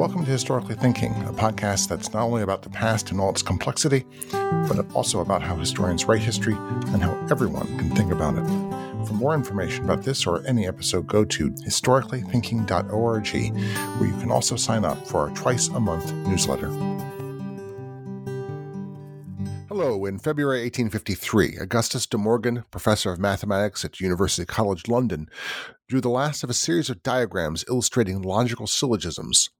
Welcome to Historically Thinking, a podcast that's not only about the past and all its complexity, but also about how historians write history and how everyone can think about it. For more information about this or any episode, go to historicallythinking.org, where you can also sign up for our twice a month newsletter. Hello, in February 1853, Augustus de Morgan, professor of mathematics at University College London, drew the last of a series of diagrams illustrating logical syllogisms.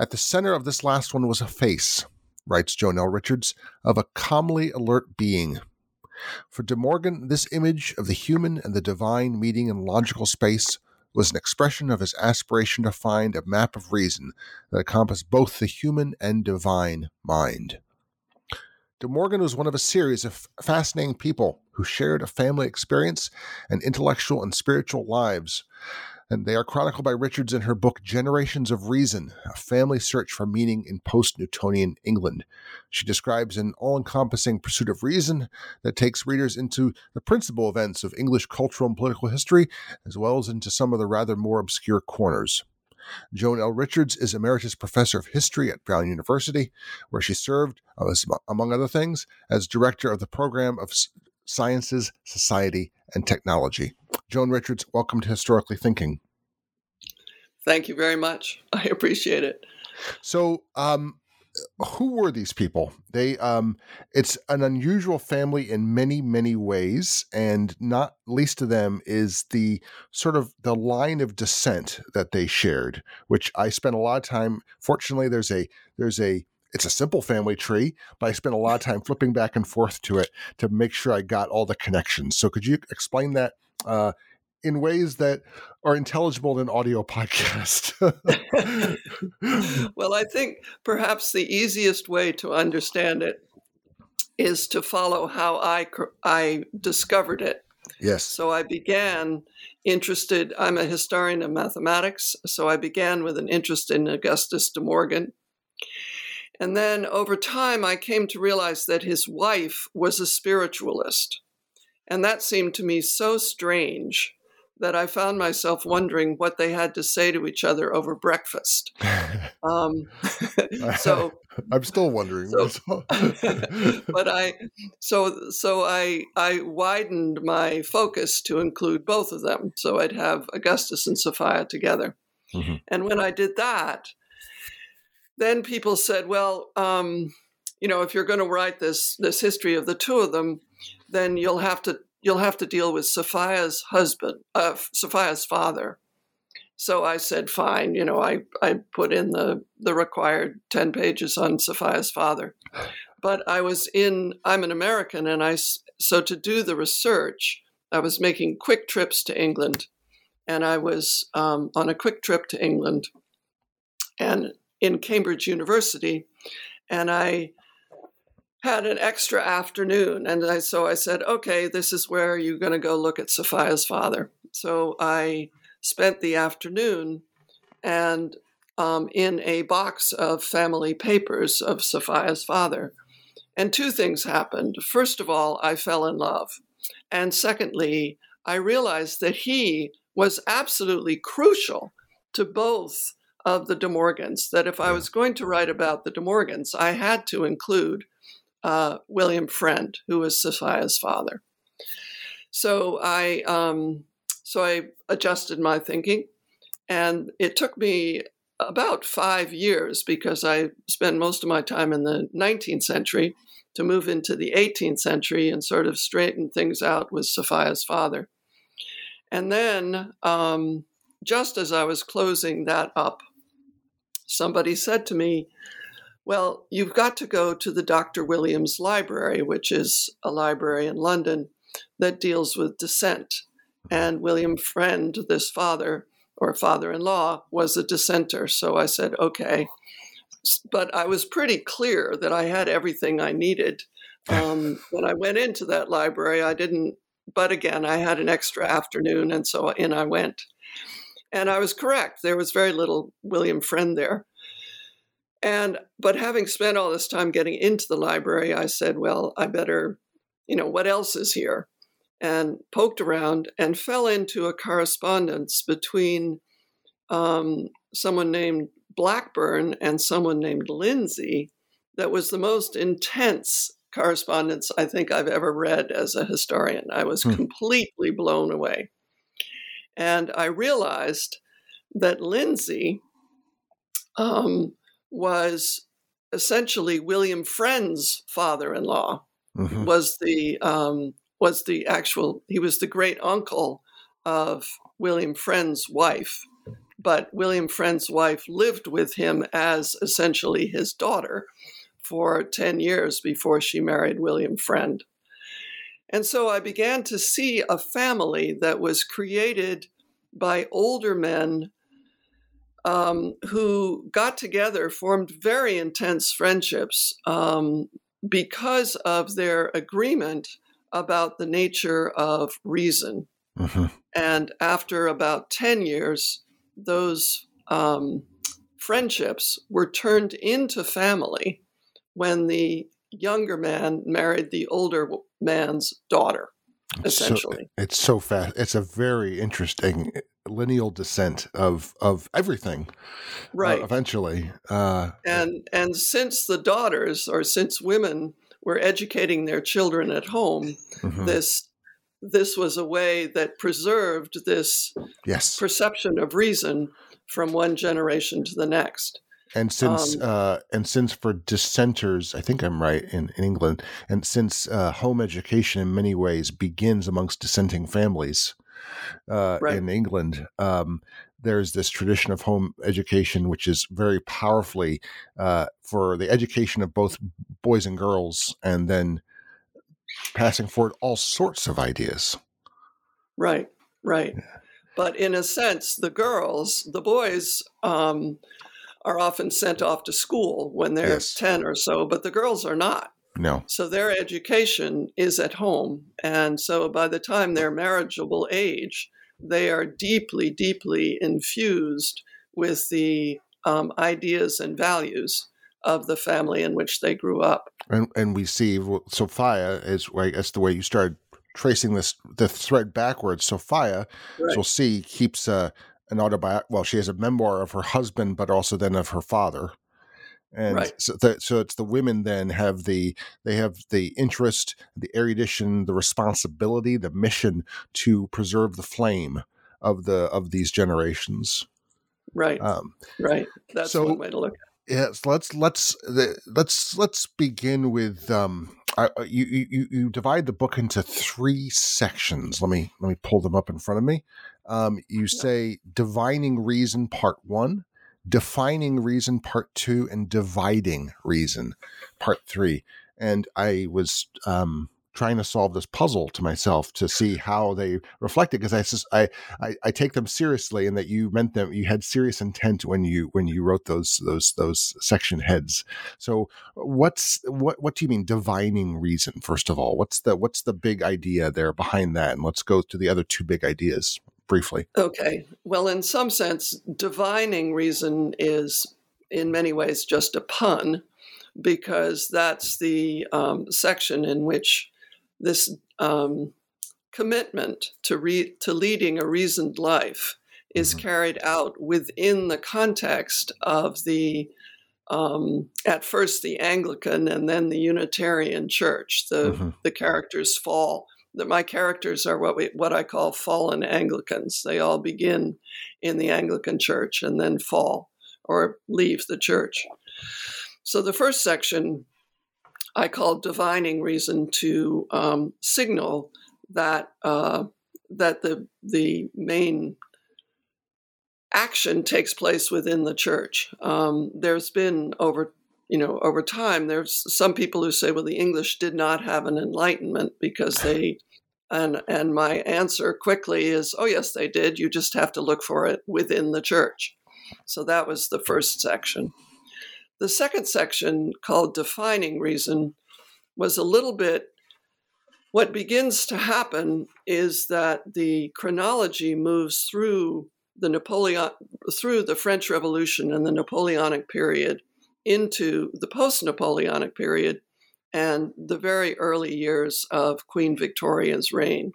At the center of this last one was a face, writes Joan L. Richards, of a calmly alert being. For De Morgan, this image of the human and the divine meeting in logical space was an expression of his aspiration to find a map of reason that encompassed both the human and divine mind. De Morgan was one of a series of fascinating people who shared a family experience and intellectual and spiritual lives and they are chronicled by Richards in her book Generations of Reason A Family Search for Meaning in Post Newtonian England. She describes an all encompassing pursuit of reason that takes readers into the principal events of English cultural and political history, as well as into some of the rather more obscure corners. Joan L. Richards is Emeritus Professor of History at Brown University, where she served, uh, among other things, as Director of the Program of Sciences, Society, and Technology. Joan Richards, welcome to Historically Thinking. Thank you very much. I appreciate it. So, um, who were these people? They, um, it's an unusual family in many, many ways, and not least of them is the sort of the line of descent that they shared, which I spent a lot of time. Fortunately, there's a there's a it's a simple family tree, but I spent a lot of time flipping back and forth to it to make sure I got all the connections. So, could you explain that uh, in ways that are intelligible in an audio podcast? well, I think perhaps the easiest way to understand it is to follow how I I discovered it. Yes. So I began interested. I'm a historian of mathematics, so I began with an interest in Augustus de Morgan and then over time, I came to realize that his wife was a spiritualist. And that seemed to me so strange that I found myself wondering what they had to say to each other over breakfast. Um, so I'm still wondering. So, but I, so so I I widened my focus to include both of them, so I'd have Augustus and Sophia together. Mm-hmm. And when I did that, then people said, well, um, you know, if you're going to write this this history of the two of them, then you'll have to you'll have to deal with Sophia's husband, uh, Sophia's father. So I said, fine. You know, I I put in the the required ten pages on Sophia's father, but I was in. I'm an American, and I so to do the research, I was making quick trips to England, and I was um, on a quick trip to England, and in Cambridge University, and I had an extra afternoon, and I, so I said, "Okay, this is where you're going to go look at Sophia's father." So I spent the afternoon, and um, in a box of family papers of Sophia's father, and two things happened. First of all, I fell in love, and secondly, I realized that he was absolutely crucial to both of the De Morgans, that if I was going to write about the De Morgans, I had to include uh, William Frend, who was Sophia's father. So I um, so I adjusted my thinking, and it took me about five years because I spent most of my time in the 19th century to move into the 18th century and sort of straighten things out with Sophia's father. And then, um, just as I was closing that up, somebody said to me, Well, you've got to go to the Dr. Williams Library, which is a library in London that deals with dissent. and William Frend, this father or father in law, was a dissenter. So I said, okay. But I was pretty clear that I had everything I needed. Um, when I went into that library, I didn't, but again, I had an extra afternoon, and so in I went. And I was correct. There was very little William Frend there. And but having spent all this time getting into the library, I said, well, I better, you know, what else is here? And poked around and fell into a correspondence between um, someone named Blackburne and someone named Lindsey that was the most intense correspondence I think I've ever read as a historian. I was hmm. completely blown away. And I realized that Lindsey um, was essentially William Frend's father-in-law. Mm-hmm. Was the um, was the actual he was the great uncle of William Frend's wife, but William Frend's wife lived with him as essentially his daughter for 10 years before she married William Frend. And so I began to see a family that was created by older men um, who got together, formed very intense friendships um, because of their agreement about the nature of reason. Mm-hmm. And after about 10 years, those um, friendships were turned into family when the younger man married the older man's daughter essentially. So, it's so fast. It's a very interesting lineal descent of of everything. Uh, right. Uh, eventually. Uh, and and since the daughters or since women were educating their children at home, mm-hmm. this this was a way that preserved this yes. perception of reason from one generation to the next. And since um, uh, and since for dissenters, I think I'm right in, in England, and since uh, home education in many ways begins amongst dissenting families uh, right. in England, um, there's this tradition of home education, which is very powerfully uh, for the education of both boys and girls, and then passing forward all sorts of ideas. Right, right. But in a sense, the girls, the boys, um, are often sent off to school when they're yes. 10 or so, but the girls are not. No. So their education is at home. And so by the time they're marriageable age, they are deeply, deeply infused with the um, ideas and values of the family in which they grew up. And, and we see Sophia is, I guess, the way you started tracing this the thread backwards. Sophia, right. we'll see, keeps a an autobiography. Well, she has a memoir of her husband, but also then of her father. And right. so, the, so it's the women then have the they have the interest, the erudition, the responsibility, the mission to preserve the flame of the of these generations. Right. Um, right. That's so, one way to look at it. Yes. Let's let's let's let's begin with um, you, you you divide the book into three sections. Let me let me pull them up in front of me. Um, you say divining reason part one, defining reason part two, and dividing reason part three. And I was um, trying to solve this puzzle to myself to see how they reflected because I, I I take them seriously and that you meant them you had serious intent when you when you wrote those those those section heads. So what's what what do you mean divining reason first of all? What's the what's the big idea there behind that? And let's go to the other two big ideas briefly. Okay. Well, in some sense, divining reason is in many ways just a pun because that's the um, section in which this um, commitment to re- to leading a reasoned life is mm-hmm. carried out within the context of the um, at first the Anglican and then the Unitarian Church. The mm-hmm. the characters fall that my characters are what we what I call fallen Anglicans. They all begin in the Anglican Church and then fall or leave the church. So the first section I call divining reason to um, signal that uh, that the the main action takes place within the church. Um, there's been over you know, over time, there's some people who say, well, the English did not have an enlightenment because they And, and my answer quickly is, oh, yes, they did. You just have to look for it within the church. So that was the first section. The second section, called Defining Reason, was a little bit what begins to happen is that the chronology moves through the Napoleon through the French Revolution and the Napoleonic period into the post-Napoleonic period and the very early years of Queen Victoria's reign.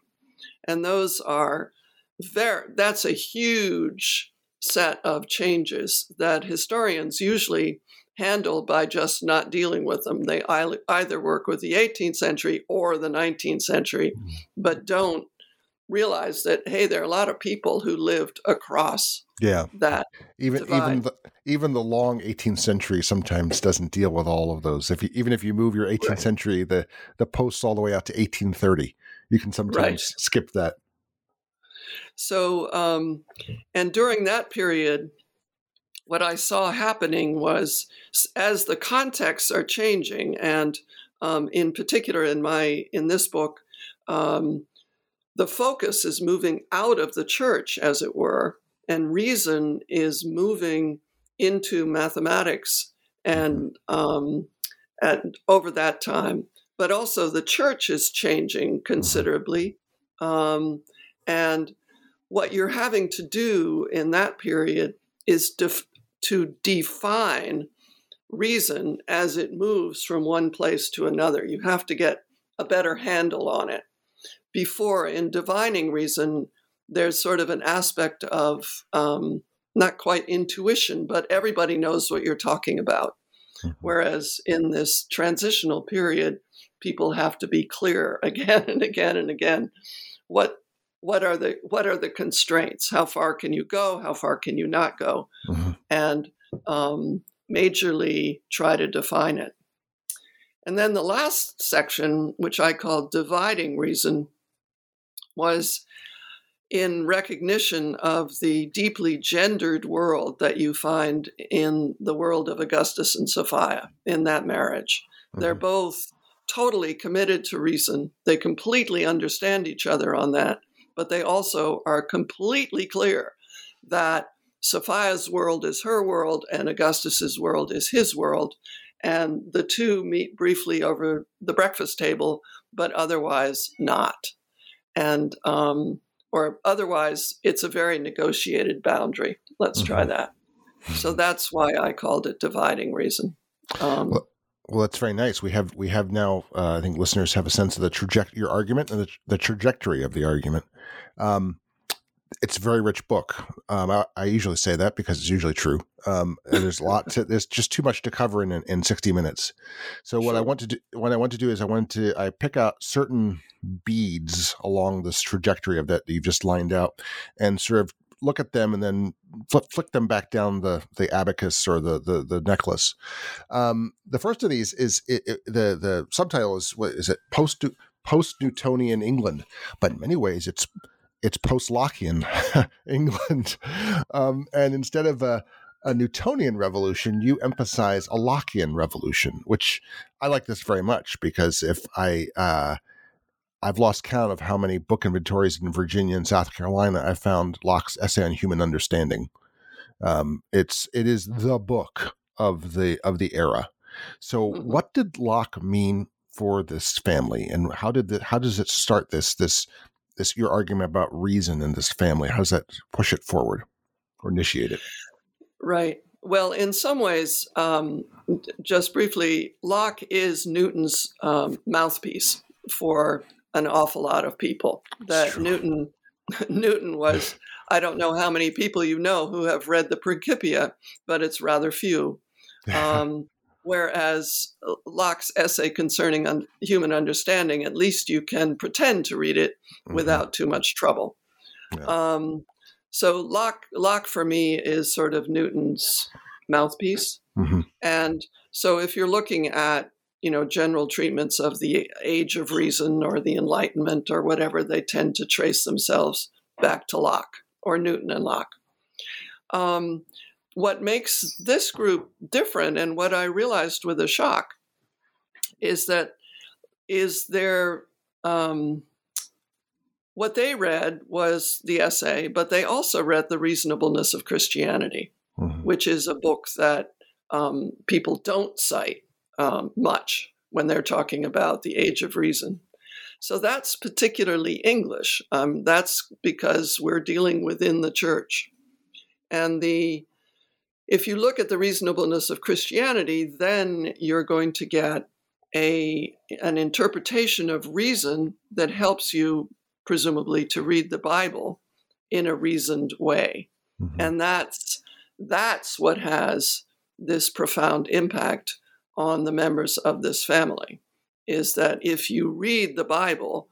And those are very that's a huge set of changes that historians usually handle by just not dealing with them. They either work with the 18th century or the 19th century, mm-hmm. but don't realize that hey, there are a lot of people who lived across yeah that even divide. even the even the long 18th century sometimes doesn't deal with all of those. If you, even if you move your 18th right. century, the the posts all the way out to 1830, you can sometimes right. skip that. So, um, and during that period, what I saw happening was as the contexts are changing, and um, in particular in my in this book, um, the focus is moving out of the church, as it were, and reason is moving into mathematics and um, at, over that time. But also, the church is changing considerably, um, and what you're having to do in that period is def- to define reason as it moves from one place to another. You have to get a better handle on it. Before, in divining reason, there's sort of an aspect of um, not quite intuition, but everybody knows what you're talking about. Mm-hmm. Whereas in this transitional period, people have to be clear again and again and again what what are the what are the constraints? How far can you go? How far can you not go? Mm-hmm. And um, majorly try to define it. And then the last section, which I call dividing reason, was in recognition of the deeply gendered world that you find in the world of Augustus and Sophia in that marriage. Mm-hmm. They're both totally committed to reason. They completely understand each other on that but they also are completely clear that Sophia's world is her world and Augustus's world is his world. And the two meet briefly over the breakfast table, but otherwise not. And, um, or otherwise, it's a very negotiated boundary. Let's mm-hmm. try that. So that's why I called it dividing reason. Um, well, well, that's very nice. We have we have now. Uh, I think listeners have a sense of the trajectory, your argument, and the, the trajectory of the argument. Um, it's a very rich book. Um, I, I, usually say that because it's usually true. Um, there's a lot to, there's just too much to cover in, in 60 minutes. So what I want to do, what I want to do is I want to, I pick out certain beads along this trajectory of that you've just lined out and sort of look at them and then flip, flick them back down the, the abacus or the, the, the necklace. Um, the first of these is it, it, the, the subtitle is, what is it? Post, post Newtonian England, but in many ways it's it's post Lockean England. Um, and instead of a, a Newtonian revolution, you emphasize a Lockean revolution, which I like this very much because if I uh, I've lost count of how many book inventories in Virginia and South Carolina I found Locke's essay on human understanding. Um, it's it is the book of the of the era. So, mm-hmm. what did Locke mean for this family, and how did the, how does it start this this this your argument about reason in this family? How does that push it forward or initiate it? Right. Well, in some ways, um, just briefly, Locke is Newton's um, mouthpiece for an awful lot of people. That Newton Newton was. I don't know how many people you know who have read the Principia, but it's rather few. Um, Whereas Locke's essay concerning un- human understanding, at least you can pretend to read it mm-hmm. without too much trouble. Yeah. Um, so Locke, Locke for me is sort of Newton's mouthpiece, mm-hmm. and so if you're looking at you know general treatments of the age of reason or the Enlightenment or whatever, they tend to trace themselves back to Locke or Newton and Locke. Um, what makes this group different and what I realized with a shock is that is their um, what they read was the essay, but they also read The Reasonableness of Christianity, mm-hmm. which is a book that um, people don't cite um, much when they're talking about the age of reason. So that's particularly English. Um, that's because we're dealing within the church. And the if you look at the reasonableness of Christianity, then you're going to get a an interpretation of reason that helps you presumably to read the Bible in a reasoned way. Mm-hmm. And that's that's what has this profound impact on the members of this family is that if you read the Bible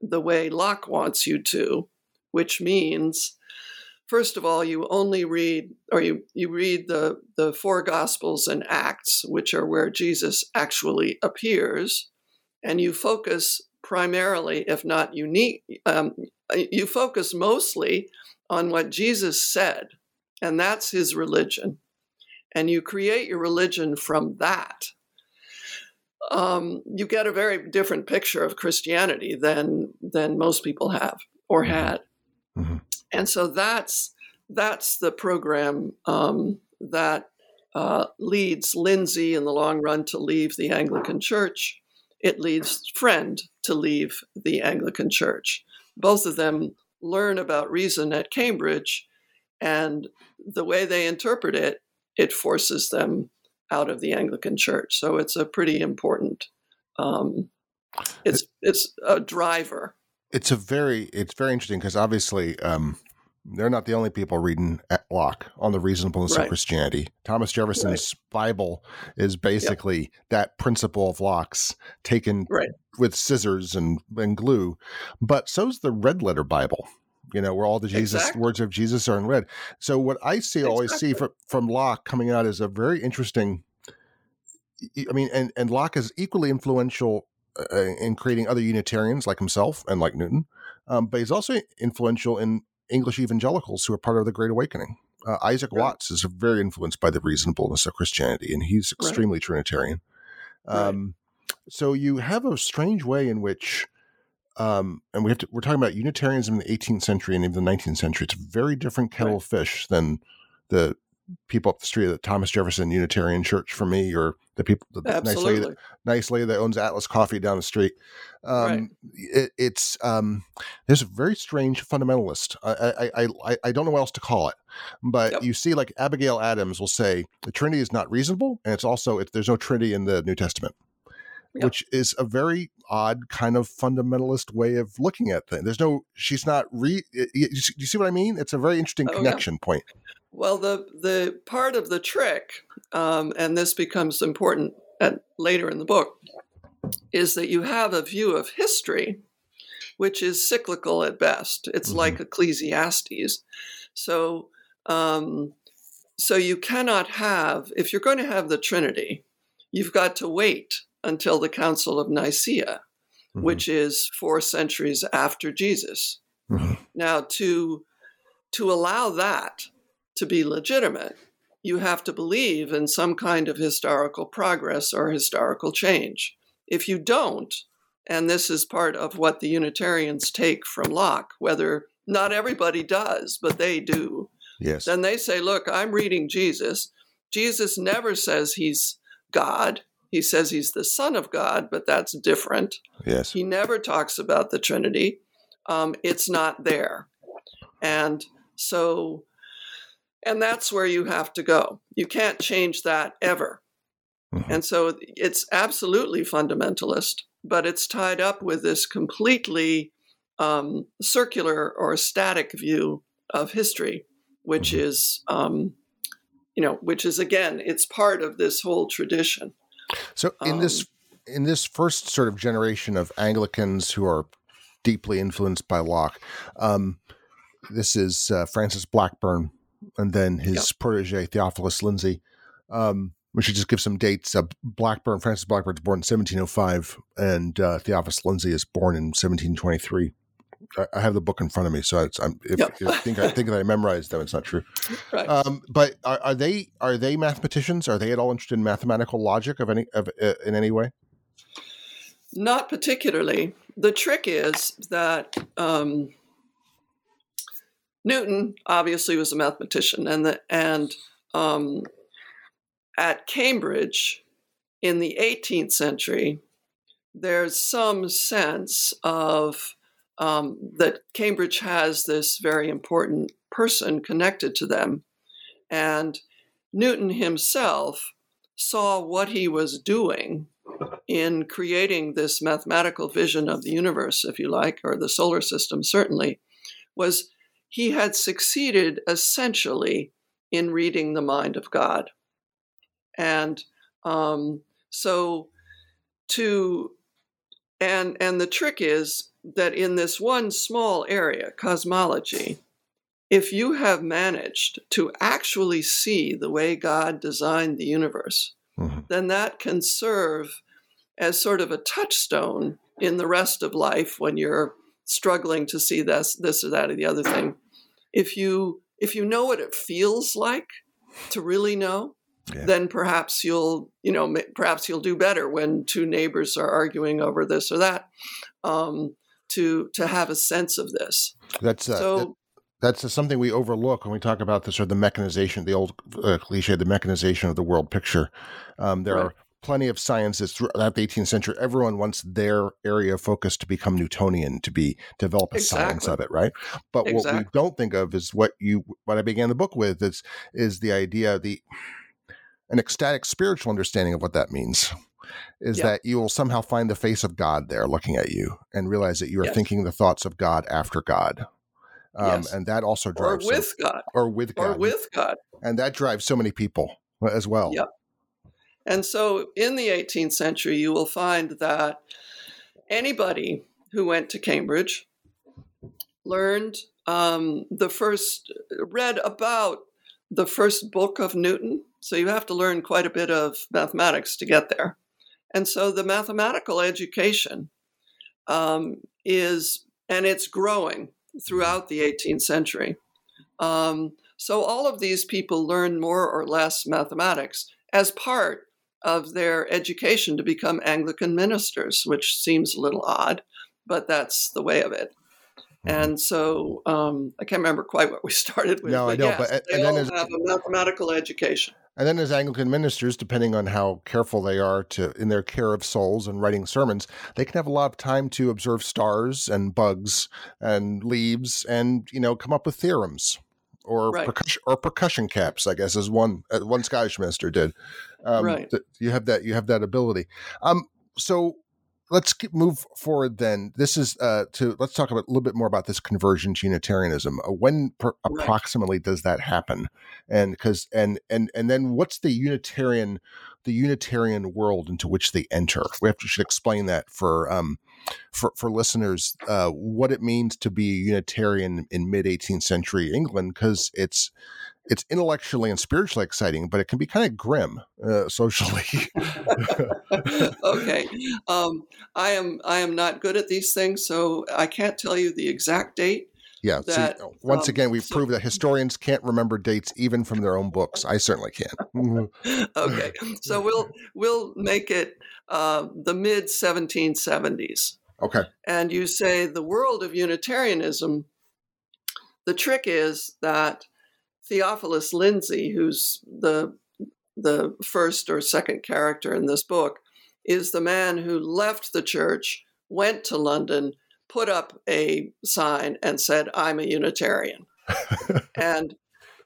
the way Locke wants you to, which means first of all, you only read or you, you read the, the four gospels and acts, which are where Jesus actually appears, and you focus primarily, if not unique, um, you focus mostly on what Jesus said, and that's his religion. And you create your religion from that. Um, you get a very different picture of Christianity than than most people have or mm-hmm. had. Mm-hmm. And so that's that's the program um, that uh, leads Lindsey in the long run to leave the Anglican Church it leads Frend to leave the Anglican Church. Both of them learn about reason at Cambridge, and the way they interpret it, it forces them out of the Anglican Church. So it's a pretty important. Um, it's it's a driver. It's a very it's very interesting because obviously um, they're not the only people reading Locke on the reasonableness right. of Christianity. Thomas Jefferson's right. Bible is basically yep. that principle of Locke's taken right. with scissors and, and glue. But so's the red letter Bible, you know, where all the Jesus exactly. words of Jesus are in red. So what I see, exactly. always see from, from Locke coming out is a very interesting. I mean, and, and Locke is equally influential uh, in creating other Unitarians like himself and like Newton. Um, but he's also influential in English evangelicals who are part of the Great Awakening. Uh, Isaac right. Watts is very influenced by the reasonableness of Christianity, and he's extremely right. Trinitarian. Um, right. So you have a strange way in which, um, and we have to, we're talking about Unitarianism in the 18th century and even the 19th century. It's a very different kettle of fish than the people up the street at the Thomas Jefferson Unitarian Church for me, or the people, the nice lady, that, nice lady that owns Atlas Coffee down the street. Um, right. it, it's um, there's a very strange fundamentalist. I, I I I don't know what else to call it, but yep. you see, like Abigail Adams will say the Trinity is not reasonable, and it's also it, there's no Trinity in the New Testament. Yep. Which is a very odd kind of fundamentalist way of looking at things. There's no, she's not re. You, you see what I mean? It's a very interesting oh, connection yeah. point. Well, the the part of the trick, um, and this becomes important at, later in the book, is that you have a view of history, which is cyclical at best. It's mm-hmm. like Ecclesiastes. So, um, so you cannot have if you're going to have the Trinity, you've got to wait until the Council of Nicaea, mm-hmm. which is four centuries after Jesus. Mm-hmm. Now, to to allow that to be legitimate, you have to believe in some kind of historical progress or historical change. If you don't, and this is part of what the Unitarians take from Locke, whether not everybody does, but they do. Yes. Then they say, look, I'm reading Jesus. Jesus never says he's God. He says he's the Son of God, but that's different. Yes. He never talks about the Trinity. Um, it's not there. And so and that's where you have to go. You can't change that ever. Mm-hmm. And so it's absolutely fundamentalist, but it's tied up with this completely um, circular or static view of history, which mm-hmm. is, um, you know, which is again, it's part of this whole tradition. So in um, this in this first sort of generation of Anglicans who are deeply influenced by Locke, um, this is uh, Francis Blackburne and then his protege Theophilus Lindsey. Um, we should just give some dates. Uh, Blackburne, Francis Blackburne, is born in 1705, and uh, Theophilus Lindsey is born in 1723. I, have the book in front of me, so if, yep. if I think I think that I memorized them, it's not true. Right. Um, but are, are, they are they mathematicians? Are they at all interested in mathematical logic of any of uh, in any way? Not particularly. the trick is that um, Newton obviously was a mathematician, and the, and um, at Cambridge in the 18th century, there's some sense of um, that Cambridge has this very important person connected to them. And Newton himself saw what he was doing in creating this mathematical vision of the universe, if you like, or the solar system, certainly, was he had succeeded essentially in reading the mind of God. And um, so to and and the trick is that in this one small area, cosmology, if you have managed to actually see the way God designed the universe, mm-hmm. then that can serve as sort of a touchstone in the rest of life when you're struggling to see this this or that or the other thing. If you if you know what it feels like to really know, yeah. then perhaps you'll you know perhaps you'll do better when two neighbors are arguing over this or that um, to to have a sense of this that's uh, so that, that's something we overlook when we talk about the sort of the mechanization the old uh, cliche the mechanization of the world picture um, there right. are plenty of sciences throughout the 18th century everyone wants their area of focus to become newtonian to be develop a exactly. science of it right but exactly. what we don't think of is what you what i began the book with is is the idea the an ecstatic spiritual understanding of what that means is yeah. that you will somehow find the face of God there looking at you and realize that you are yes. thinking the thoughts of God after God. Um, yes. And that also drives. Or with so, God. Or with God. Or with God. And that drives so many people as well. Yep. And so in the 18th century, you will find that anybody who went to Cambridge learned um, the first, read about the first book of Newton. So you have to learn quite a bit of mathematics to get there. And so the mathematical education um, is, and it's growing throughout the 18th century. Um, so all of these people learn more or less mathematics as part of their education to become Anglican ministers, which seems a little odd, but that's the way of it. Mm-hmm. And so um, I can't remember quite what we started with. No, but I know, yes, but they and all then have a mathematical education. And then, as Anglican ministers, depending on how careful they are to in their care of souls and writing sermons, they can have a lot of time to observe stars and bugs and leaves, and you know, come up with theorems or right. percussion or percussion caps. I guess as one uh, one Scottish minister did. Um, right. Th- you have that. You have that ability. Um. So let's get, move forward then. This is uh, to let's talk about a little bit more about this conversion to Unitarianism. Uh, when per, right. approximately does that happen? And because and and and then what's the Unitarian the Unitarian world into which they enter? We have to should explain that for um for for listeners uh, what it means to be a Unitarian in mid 18th century England because it's it's intellectually and spiritually exciting, but it can be kind of grim uh, socially. okay, um, I am I am not good at these things, so I can't tell you the exact date. Yeah. That, see, once um, again, we've so, proved that historians can't remember dates even from their own books. I certainly can. okay, so we'll we'll make it uh, the mid 1770s. Okay. And you say the world of Unitarianism. The trick is that Theophilus Lindsey, who's the the first or second character in this book, is the man who left the church, went to London, put up a sign, and said, "I'm a Unitarian." and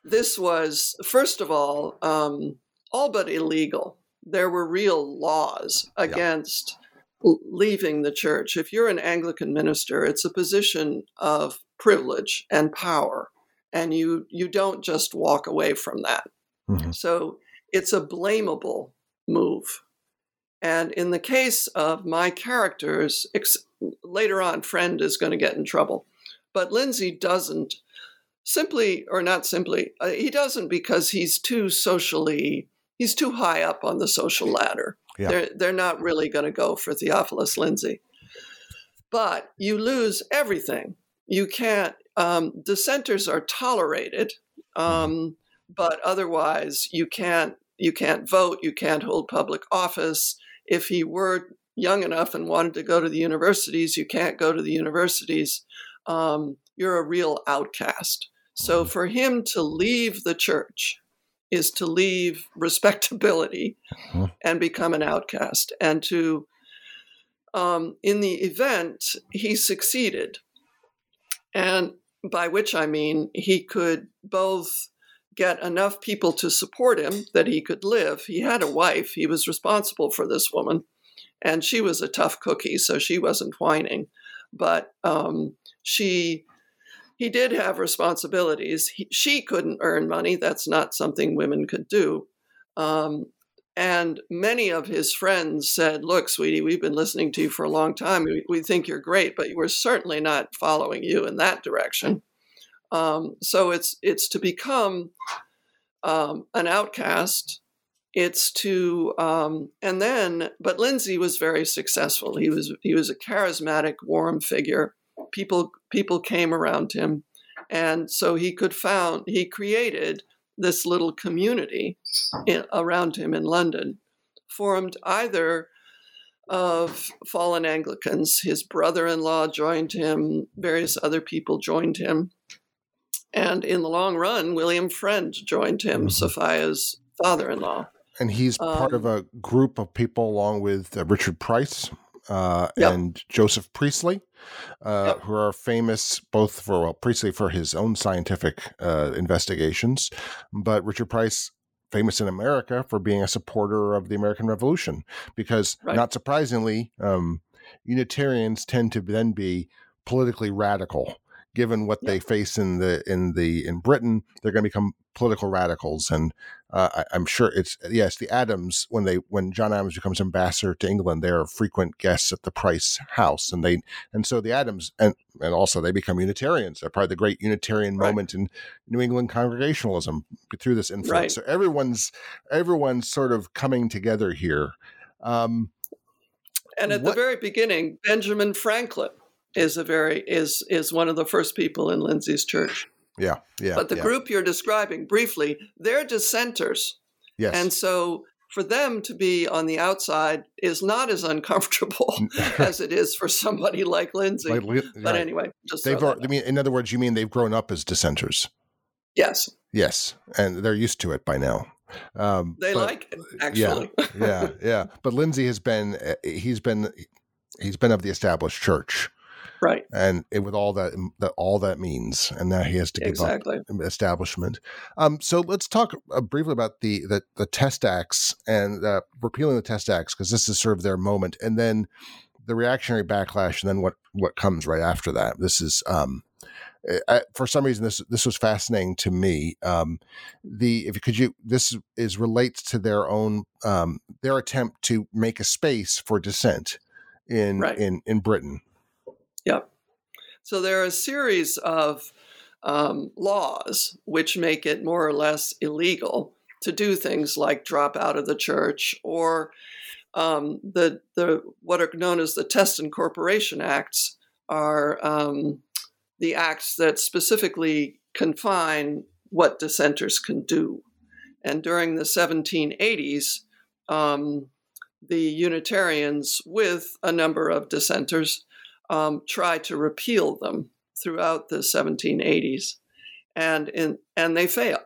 this was, first of all, um, all but illegal. There were real laws against yeah. leaving the church. If you're an Anglican minister, it's a position of privilege and power and you you don't just walk away from that. Mm-hmm. So it's a blamable move. And in the case of my characters, ex- later on, Frend is going to get in trouble. But Lindsey doesn't simply, or not simply, uh, he doesn't because he's too socially, he's too high up on the social ladder. Yeah. They're, they're not really going to go for Theophilus Lindsey. But you lose everything. You can't, um, dissenters are tolerated, mm-hmm. um, but otherwise you can't you can't vote, you can't hold public office. If he were young enough and wanted to go to the universities, you can't go to the universities. Um, you're a real outcast. So mm-hmm. for him to leave the church is to leave respectability mm-hmm. and become an outcast. And to, um, in the event, he succeeded. And by which I mean he could both get enough people to support him that he could live. He had a wife, he was responsible for this woman, and she was a tough cookie, so she wasn't whining. But um, she he did have responsibilities. He, she couldn't earn money. That's not something women could do. Um, and many of his friends said, Look, sweetie, we've been listening to you for a long time. We, we think you're great, but we're certainly not following you in that direction. Um, so it's, it's to become um, an outcast. It's to, um, and then, but Lindsey was very successful. He was, he was a charismatic, warm figure people people came around him, and so he could found he created this little community in, around him in London, formed either of fallen Anglicans. His brother-in-law joined him. Various other people joined him. And in the long run, William Frend joined him, mm-hmm. Sophia's father in law. And he's part um, of a group of people along with uh, Richard Price uh, yep. and Joseph Priestley, uh, yep. who are famous both for well Priestley for his own scientific uh, investigations, but Richard Price famous in America for being a supporter of the American Revolution, because right. not surprisingly, um, Unitarians tend to then be politically radical given what they face in the in the in Britain, they're going to become political radicals. And uh, I, am sure it's yes, the Adams when they when John Adams becomes ambassador to England, they are frequent guests at the Price House, and they and so the Adams and and also they become Unitarians. They're probably the great Unitarian right. moment in New England Congregationalism through this influence. Right. So everyone's everyone's sort of coming together here. Um, and at what, the very beginning, Benjamin Franklin is a very is is one of the first people in Lindsey's church. Yeah, yeah. But the yeah. group you're describing briefly, they're dissenters. Yes. And so for them to be on the outside is not as uncomfortable as it is for somebody like Lindsey. Like, but right. anyway, just they've. I mean, in other words, you mean they've grown up as dissenters? Yes. Yes, and they're used to it by now. Um, they but, like it, actually. Yeah, yeah, yeah. But Lindsey has been. Eh, he's been. He's been of the established church right. And it, with all that, that all that means and now he has to give exactly. up establishment. Um, so let's talk uh, briefly about the, the the test acts and uh, repealing the test acts because this is sort of their moment and then the reactionary backlash and then what what comes right after that. This is um, I, eh, for some reason this this was fascinating to me. Um, the if could you this is relates to their own um, their attempt to make a space for dissent in right. in in Britain Yep. So there are a series of um, laws which make it more or less illegal to do things like drop out of the church or um, the the what are known as the Test and Corporation Acts are um, the acts that specifically confine what dissenters can do. And during the 1780s, um, the Unitarians, with a number of dissenters, um, try to repeal them throughout the 1780s, and in, and they fail.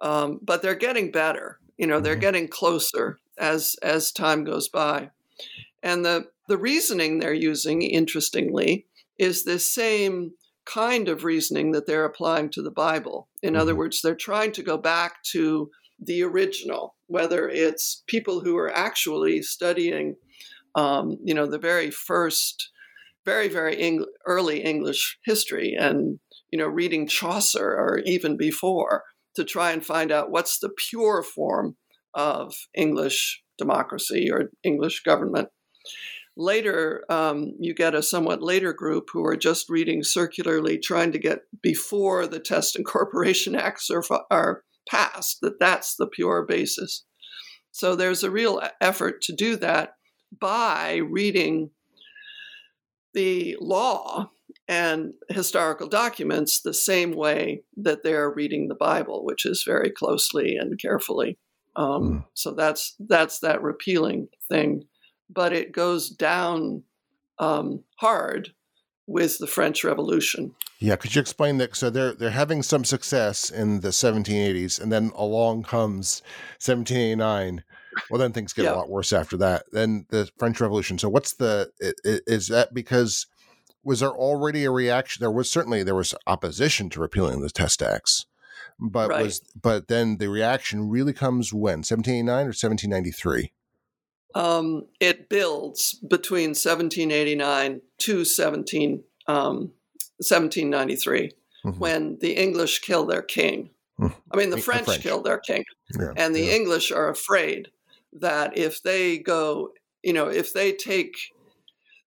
Um, but they're getting better. You know, they're mm-hmm. getting closer as as time goes by, and the the reasoning they're using, interestingly, is this same kind of reasoning that they're applying to the Bible. In mm-hmm. other words, they're trying to go back to the original, whether it's people who are actually studying, um, you know, the very first very very Eng- early English history and you know reading Chaucer or even before to try and find out what's the pure form of English democracy or English government. Later, um, you get a somewhat later group who are just reading circularly, trying to get before the Test and Corporation Acts are, are passed, that that's the pure basis. So there's a real effort to do that by reading the law and historical documents the same way that they're reading the Bible, which is very closely and carefully. Um, mm. So that's that's that repealing thing but it goes down um, hard with the French Revolution. Yeah, could you explain that? So they're they're having some success in the 1780s, and then along comes 1789. Well, then things get yeah. a lot worse after that. Then the French Revolution. So what's the is that because was there already a reaction? There was certainly there was opposition to repealing the Test Acts, but right. was but then the reaction really comes when 1789 or 1793. Um, it builds between 1789 to 17, um, 1793 mm-hmm. when the English kill their king. Mm-hmm. I mean, the French, French. kill their king. Yeah, and the yeah. English are afraid that if they go, you know, if they take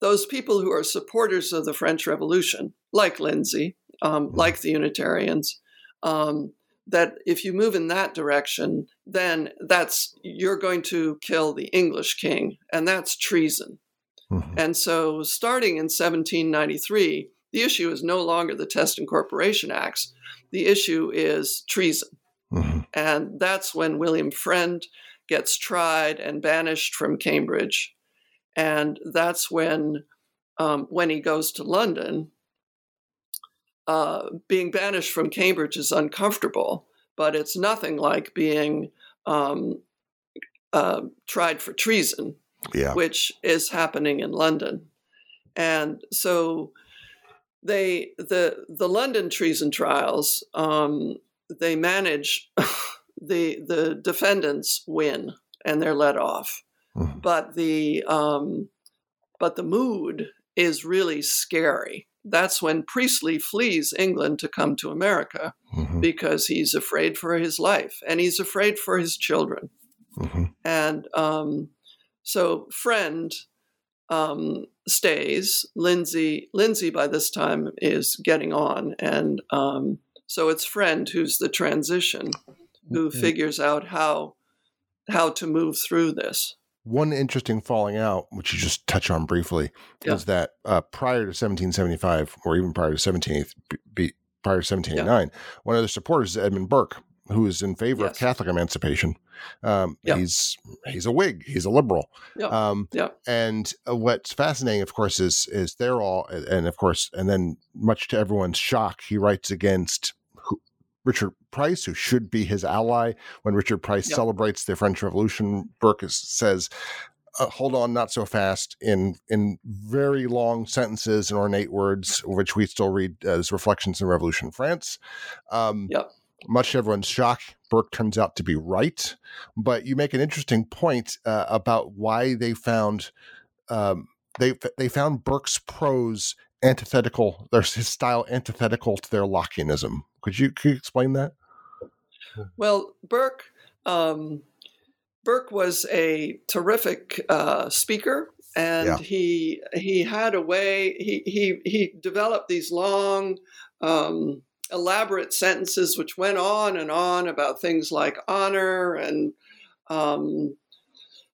those people who are supporters of the French Revolution, like Lindsey, um, mm-hmm. like the Unitarians, um, that if you move in that direction, then that's you're going to kill the English king, and that's treason. Mm-hmm. And so, starting in 1793, the issue is no longer the Test and Corporation Acts. The issue is treason. Mm-hmm. And that's when William Frend gets tried and banished from Cambridge. And that's when, um, when he goes to London, uh, being banished from Cambridge is uncomfortable, but it's nothing like being um, uh, tried for treason, yeah. which is happening in London. And so they the the London treason trials um, they manage the the defendants win and they're let off, mm-hmm. but the um, but the mood is really scary. That's when Priestley flees England to come to America mm-hmm. because he's afraid for his life and he's afraid for his children. Mm-hmm. And um, so, Frend um, stays. Lindsey, Lindsey by this time is getting on, and um, so it's Frend who's the transition, who mm-hmm. figures out how how to move through this. One interesting falling out, which you just touch on briefly, yeah. is that uh, prior to 1775, or even prior to 17, prior to 1789, yeah. one of the supporters is Edmund Burke, who is in favor yes. of Catholic emancipation. Um, yep. He's he's a Whig. He's a liberal. Yep. Um, yep. And uh, what's fascinating, of course, is is they're all, and of course, and then much to everyone's shock, he writes against Richard Price, who should be his ally. When Richard Price celebrates the French Revolution, Burke says, uh, hold on not so fast in in very long sentences and ornate words which we still read as reflections in revolution france um, yep much to everyone's shock, Burke turns out to be right. But you make an interesting point uh, about why they found um, they they found Burke's prose antithetical, their his style antithetical to their Lockeanism. Could you could you explain that? Well, Burke um, Burke was a terrific uh, speaker, and yeah. he he had a way he he he developed these long. Um, elaborate sentences which went on and on about things like honor and um,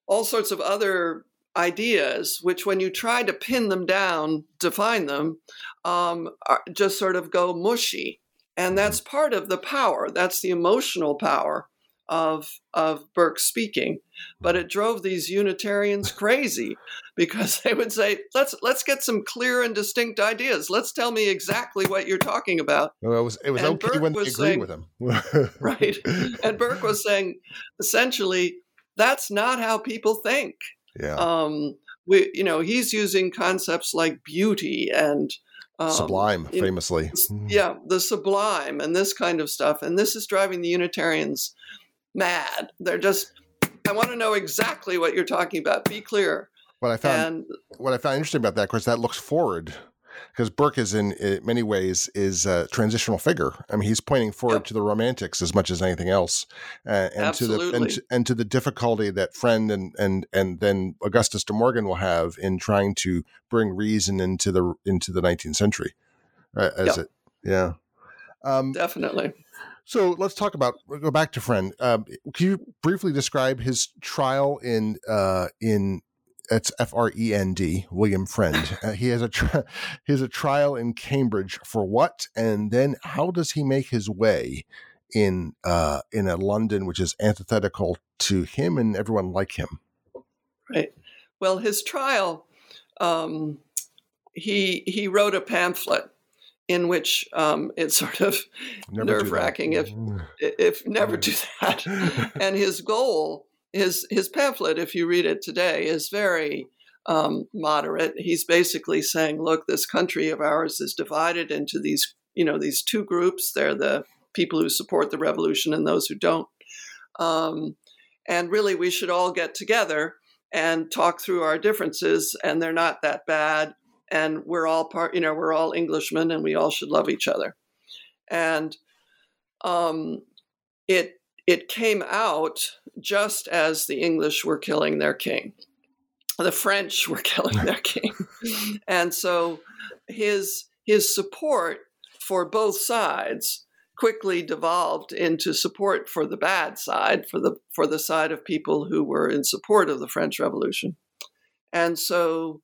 all sorts of other ideas, which, when you try to pin them down, define them, um, just sort of go mushy. And that's part of the power. That's the emotional power of of Burke speaking, but it drove these Unitarians crazy because they would say, "Let's let's get some clear and distinct ideas. Let's tell me exactly what you're talking about." Well, it was it was and okay Burke when they agreed saying, with him, right? And Burke was saying, essentially, that's not how people think. Yeah. Um, we, you know, he's using concepts like beauty and um, sublime, famously. yeah, the sublime and this kind of stuff, and this is driving the Unitarians mad. They're just, I want to know exactly what you're talking about. Be clear. What I found, and, what I found interesting about that, of course, that looks forward because Burke is in, in, many ways is a transitional figure. I mean, he's pointing forward yep. to the Romantics as much as anything else, uh, and Absolutely. to the and to, and to, the difficulty that Frend and and and then Augustus de Morgan will have in trying to bring reason into the into the 19th century. Uh, as yep. it, yeah, um, definitely. So let's talk about go back to Frend. Um, can you briefly describe his trial in uh, in it's F R E N D William Frend. Uh, he has a tri- he has a trial in Cambridge for what, and then how does he make his way in uh, in a London which is antithetical to him and everyone like him? Right. Well, his trial, um, he he wrote a pamphlet in which um, it's sort of nerve wracking if mm. if never do that. and his goal, his his pamphlet, if you read it today, is very um, moderate. He's basically saying, look, this country of ours is divided into these you know these two groups. They're the people who support the revolution and those who don't. Um, and really, we should all get together and talk through our differences, and they're not that bad. And we're all part, you know, we're all Englishmen, and we all should love each other. And um, it it came out just as the English were killing their king. The French were killing their king, and so his his support for both sides quickly devolved into support for the bad side, for the for the side of people who were in support of the French Revolution. And so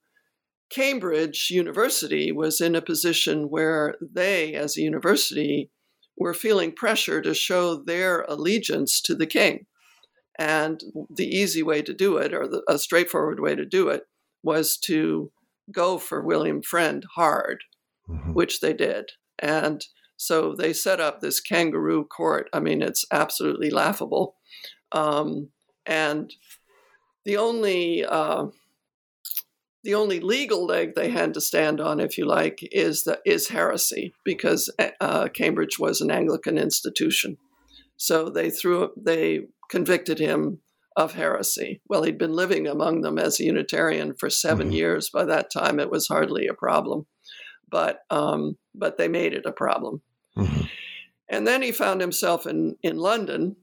Cambridge University was in a position where they, as a university, were feeling pressure to show their allegiance to the king. And the easy way to do it, or the, a straightforward way to do it, was to go for William Frend hard, mm-hmm. which they did. And so they set up this kangaroo court. I mean, it's absolutely laughable. Um, and the only uh, the only legal leg they had to stand on, if you like, is the, is heresy because uh, Cambridge was an Anglican institution. So they threw they convicted him of heresy. Well, he'd been living among them as a Unitarian for 7 mm-hmm. years. By that time, it was hardly a problem but um, but they made it a problem. Mm-hmm. And then he found himself in in London.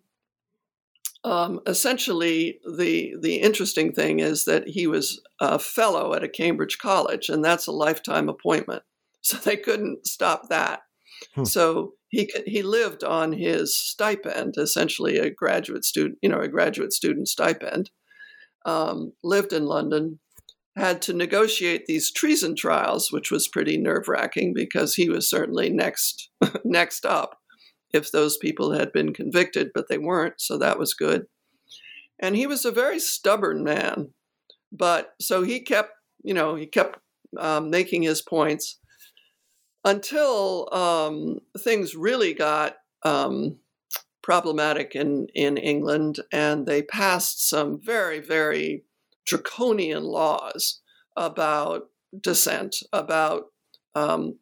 Um, essentially, the the interesting thing is that he was a fellow at a Cambridge college, and that's a lifetime appointment. So they couldn't stop that. Hmm. So he he lived on his stipend, essentially a graduate student, you know, a graduate student stipend. Um, lived in London, had to negotiate these treason trials, which was pretty nerve wracking because he was certainly next next up if those people had been convicted, but they weren't, so that was good. And he was a very stubborn man, but so he kept, you know, he kept um, making his points until um, things really got um, problematic in in England, and they passed some very very draconian laws about dissent, about um,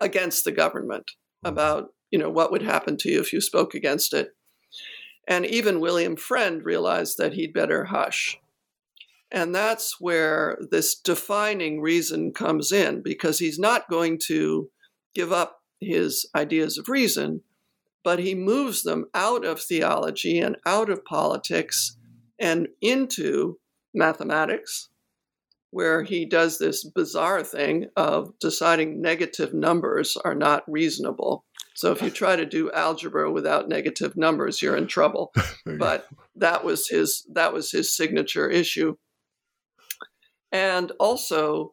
against the government, about you know what would happen to you if you spoke against it. And even William Frend realized that he'd better hush. And that's where this defining reason comes in, because he's not going to give up his ideas of reason, but he moves them out of theology and out of politics and into mathematics, where he does this bizarre thing of deciding negative numbers are not reasonable. So if you try to do algebra without negative numbers, you're in trouble. but that was his that was his signature issue. And also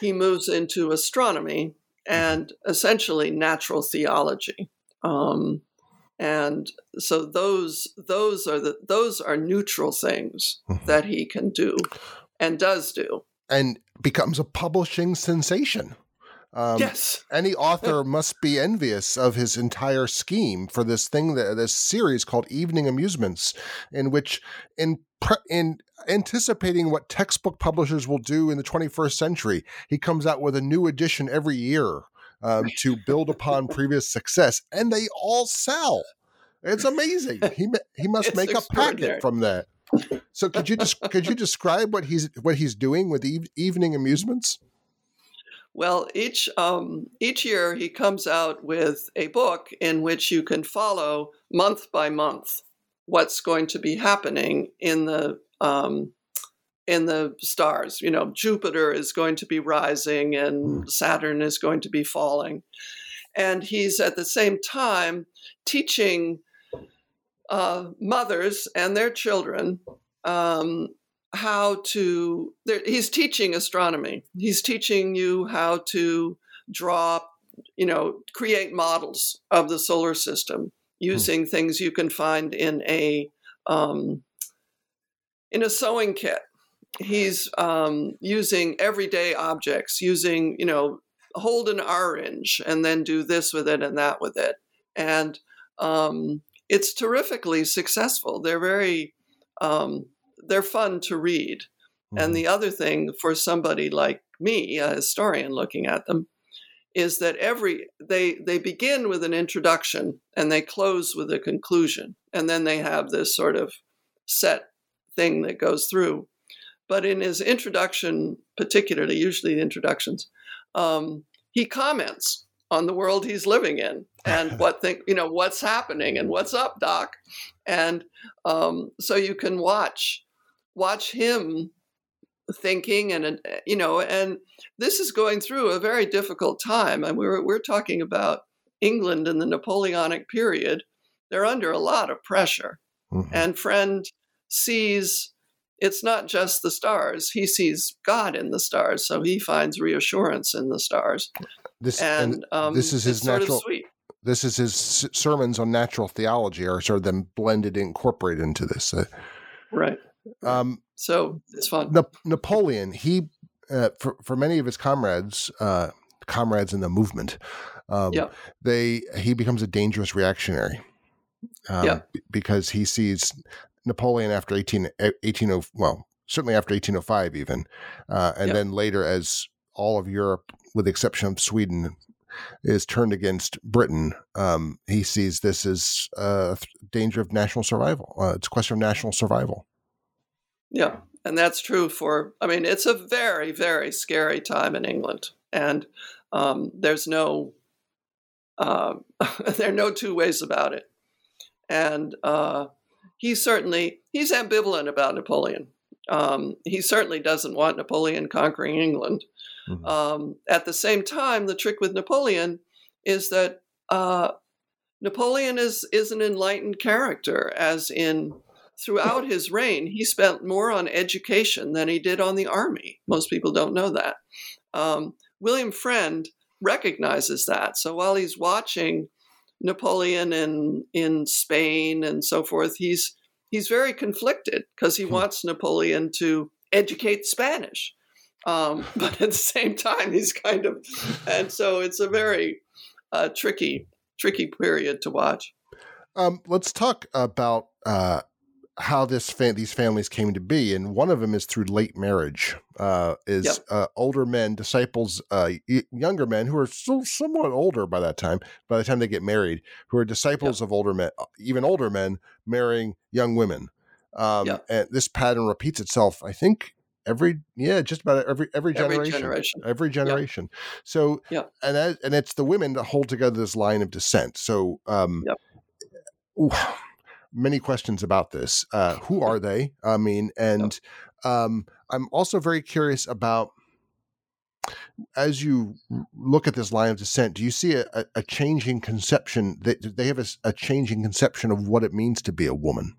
he moves into astronomy and essentially natural theology. Um, and so those those are the those are neutral things mm-hmm. that he can do and does do and becomes a publishing sensation um, yes any author must be envious of his entire scheme for this thing that this series called evening amusements in which in pre- in anticipating what textbook publishers will do in the 21st century he comes out with a new edition every year um, to build upon previous success, and they all sell. It's amazing. He he must make a packet from that. So could you just could you describe what he's what he's doing with evening amusements? Well, each um, each year he comes out with a book in which you can follow month by month what's going to be happening in the um, in the stars. You know, Jupiter is going to be rising and. Saturn is going to be falling. And he's at the same time teaching uh, mothers and their children um, how to, he's teaching astronomy. He's teaching you how to draw, you know, create models of the solar system hmm. using things you can find in a um, in a sewing kit he's um, using everyday objects, using you know hold an orange and then do this with it and that with it, and um, it's terrifically successful. They're very um, they're fun to read. Mm-hmm. And the other thing for somebody like me, a historian looking at them, is that every they they begin with an introduction and they close with a conclusion and then they have this sort of set thing that goes through but in his introduction particularly usually the introductions um, he comments on the world he's living in and what think you know what's happening and what's up doc? And um, so you can watch watch him thinking and uh, you know and this is going through a very difficult time. And we're we're talking about England in the Napoleonic period. They're under a lot of pressure. Mm-hmm. and Frend sees it's not just the stars. He sees God in the stars so he finds reassurance in the stars. This and, and um, this is his natural this is his sermons on natural theology are sort of then blended incorporated into this uh, right um, so it's fun. Na- Napoleon, he uh, for for many of his comrades, uh, comrades in the movement, um, yeah. they he becomes a dangerous reactionary. Um, yeah. b- because he sees Napoleon after 18, 18 well, certainly after 1805 even, uh, and yeah. then later as all of Europe, with the exception of Sweden, is turned against Britain, um, he sees this as a danger of national survival. Uh, it's a question of national survival. Yeah, and that's true for, I mean, it's a very, very scary time in England. And um, there's no, uh, there are no two ways about it. And uh, he certainly, he's ambivalent about Napoleon. Um, he certainly doesn't want Napoleon conquering England. Mm-hmm. Um, at the same time, the trick with Napoleon is that uh, Napoleon is is an enlightened character, as in throughout his reign, he spent more on education than he did on the army. Most people don't know that. Um, William Frend recognizes that. So while he's watching Napoleon in in Spain and so forth, he's he's very conflicted because he hmm. wants Napoleon to educate Spanish. Um, but at the same time, he's kind of, and so it's a very uh, tricky, tricky period to watch. Um, let's talk about uh, how this fa- these families came to be, and one of them is through late marriage. Uh, is yep. uh, older men disciples uh, y- younger men who are still somewhat older by that time. By the time they get married, who are disciples yep. of older men, uh, even older men marrying young women. Um, yep. And this pattern repeats itself. I think every yeah just about every every generation every generation, every generation. Yep. so yeah and that, and it's the women that hold together this line of descent so um yep. ooh, many questions about this. Uh, who are they? I mean, and um, I'm also very curious about as you look at this line of descent, do you see a, a changing conception that they have a, a, changing conception of what it means to be a woman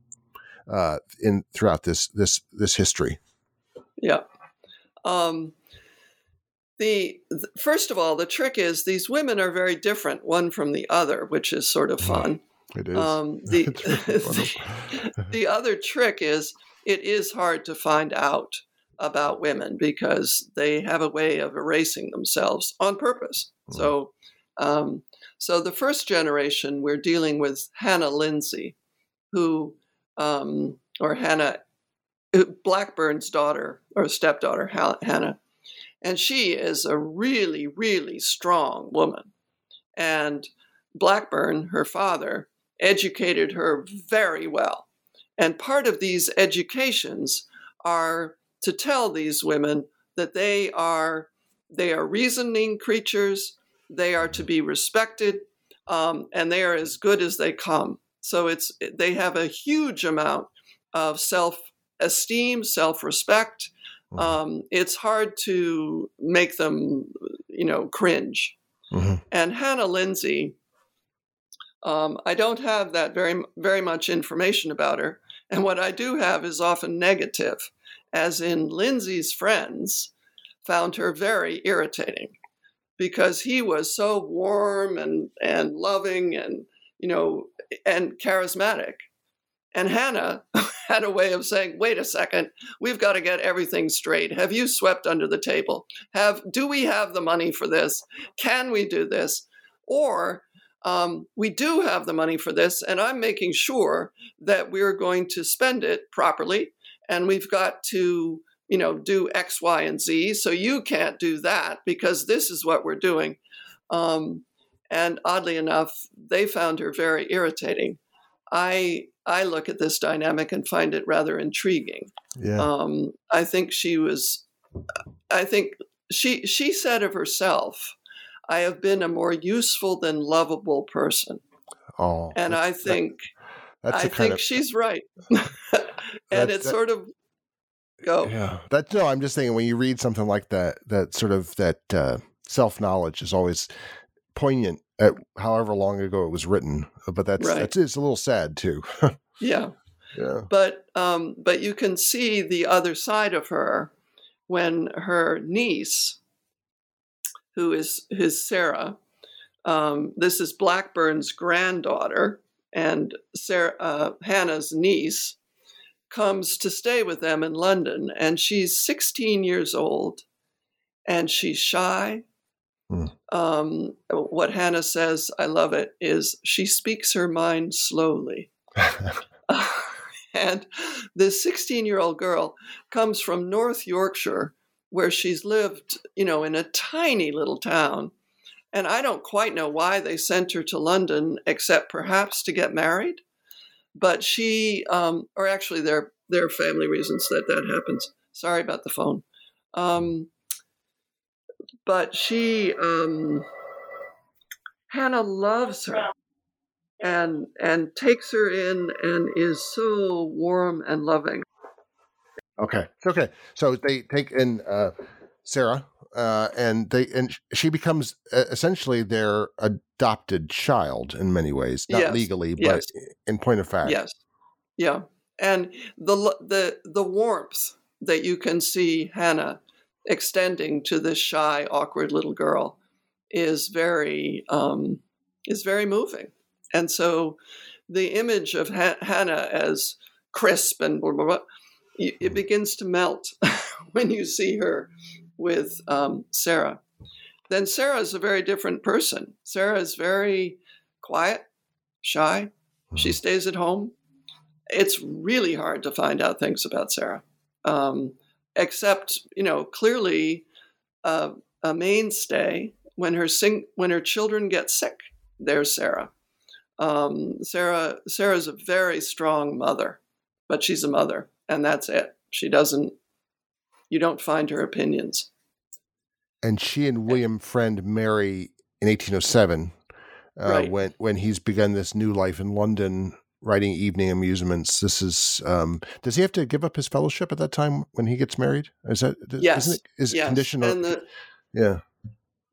uh, in throughout this this this history? Yeah. Um, the, the, first of all, the trick is these women are very different one from the other, which is sort of mm-hmm. fun. It is. Um, the, the, the other trick is it is hard to find out about women because they have a way of erasing themselves on purpose. Mm. So, um, so the first generation we're dealing with Hannah Lindsey, who, um, or Hannah, Blackburne's daughter or stepdaughter, Hannah, and she is a really, really strong woman. And Blackburne, her father, educated her very well. And part of these educations are to tell these women that they are they are reasoning creatures, they are to be respected, um, and they are as good as they come. So it's they have a huge amount of self esteem, self respect. Mm-hmm. Um, it's hard to make them, you know, cringe. Mm-hmm. And Hannah Lindsey um, I don't have that very very much information about her, and what I do have is often negative, as in Lindsey's friends found her very irritating because he was so warm and and loving and you know and charismatic, And Hannah had a way of saying, "Wait a second, we've got to get everything straight. Have you swept under the table? Have do we have the money for this? Can we do this? Or um, we do have the money for this, and I'm making sure that we're going to spend it properly, and we've got to, you know, do X, Y, and Z. So you can't do that because this is what we're doing." Um, and oddly enough, they found her very irritating. I I look at this dynamic and find it rather intriguing. Yeah. Um, I think she was. I think she she said of herself, "I have been a more useful than lovable person." Oh, and I think that, that's I think of, she's right. and it's that, sort of go. Yeah, that no. I'm just saying when you read something like that, that sort of that uh, self knowledge is always poignant at however long ago it was written. But that's right. that's it's a little sad too. yeah. Yeah. But um, but you can see the other side of her when her niece, who is his Sarah, um, this is Blackburne's granddaughter and Sarah uh, Hannah's niece, comes to stay with them in London, and she's 16 years old, and she's shy Mm. Um, what Hannah says, I love it, is she speaks her mind slowly. and this 16 year old girl comes from North Yorkshire, where she's lived, you know, in a tiny little town. And I don't quite know why they sent her to London, except perhaps to get married. But she, um, or actually, there, there are family reasons that that happens. Sorry about the phone. Um, but she um, Hannah loves her and and takes her in and is so warm and loving. Okay, okay. So they take in uh, Sarah, uh, and they and she becomes uh, essentially their adopted child in many ways, not yes. legally, but yes. in point of fact. Yes, yeah, and the the the warmth that you can see Hannah extending to this shy, awkward little girl is very um, is very moving. And so, the image of ha- Hannah as crisp and blah, blah, blah, it begins to melt when you see her with um, Sarah. Then Sarah is a very different person. Sarah is very quiet, shy. She mm-hmm. stays at home. It's really hard to find out things about Sarah. Um, except you know clearly uh, a mainstay when her sing- when her children get sick. There's Sarah. Um, Sarah Sarah's a very strong mother, but she's a mother, and that's it. She doesn't. You don't find her opinions. And she and William Frend marry in 1807 uh, right. when when he's begun this new life in London writing evening amusements. This is um, does he have to give up his fellowship at that time when he gets married? Is that yes? Isn't it, is yes. condition? And the, yeah,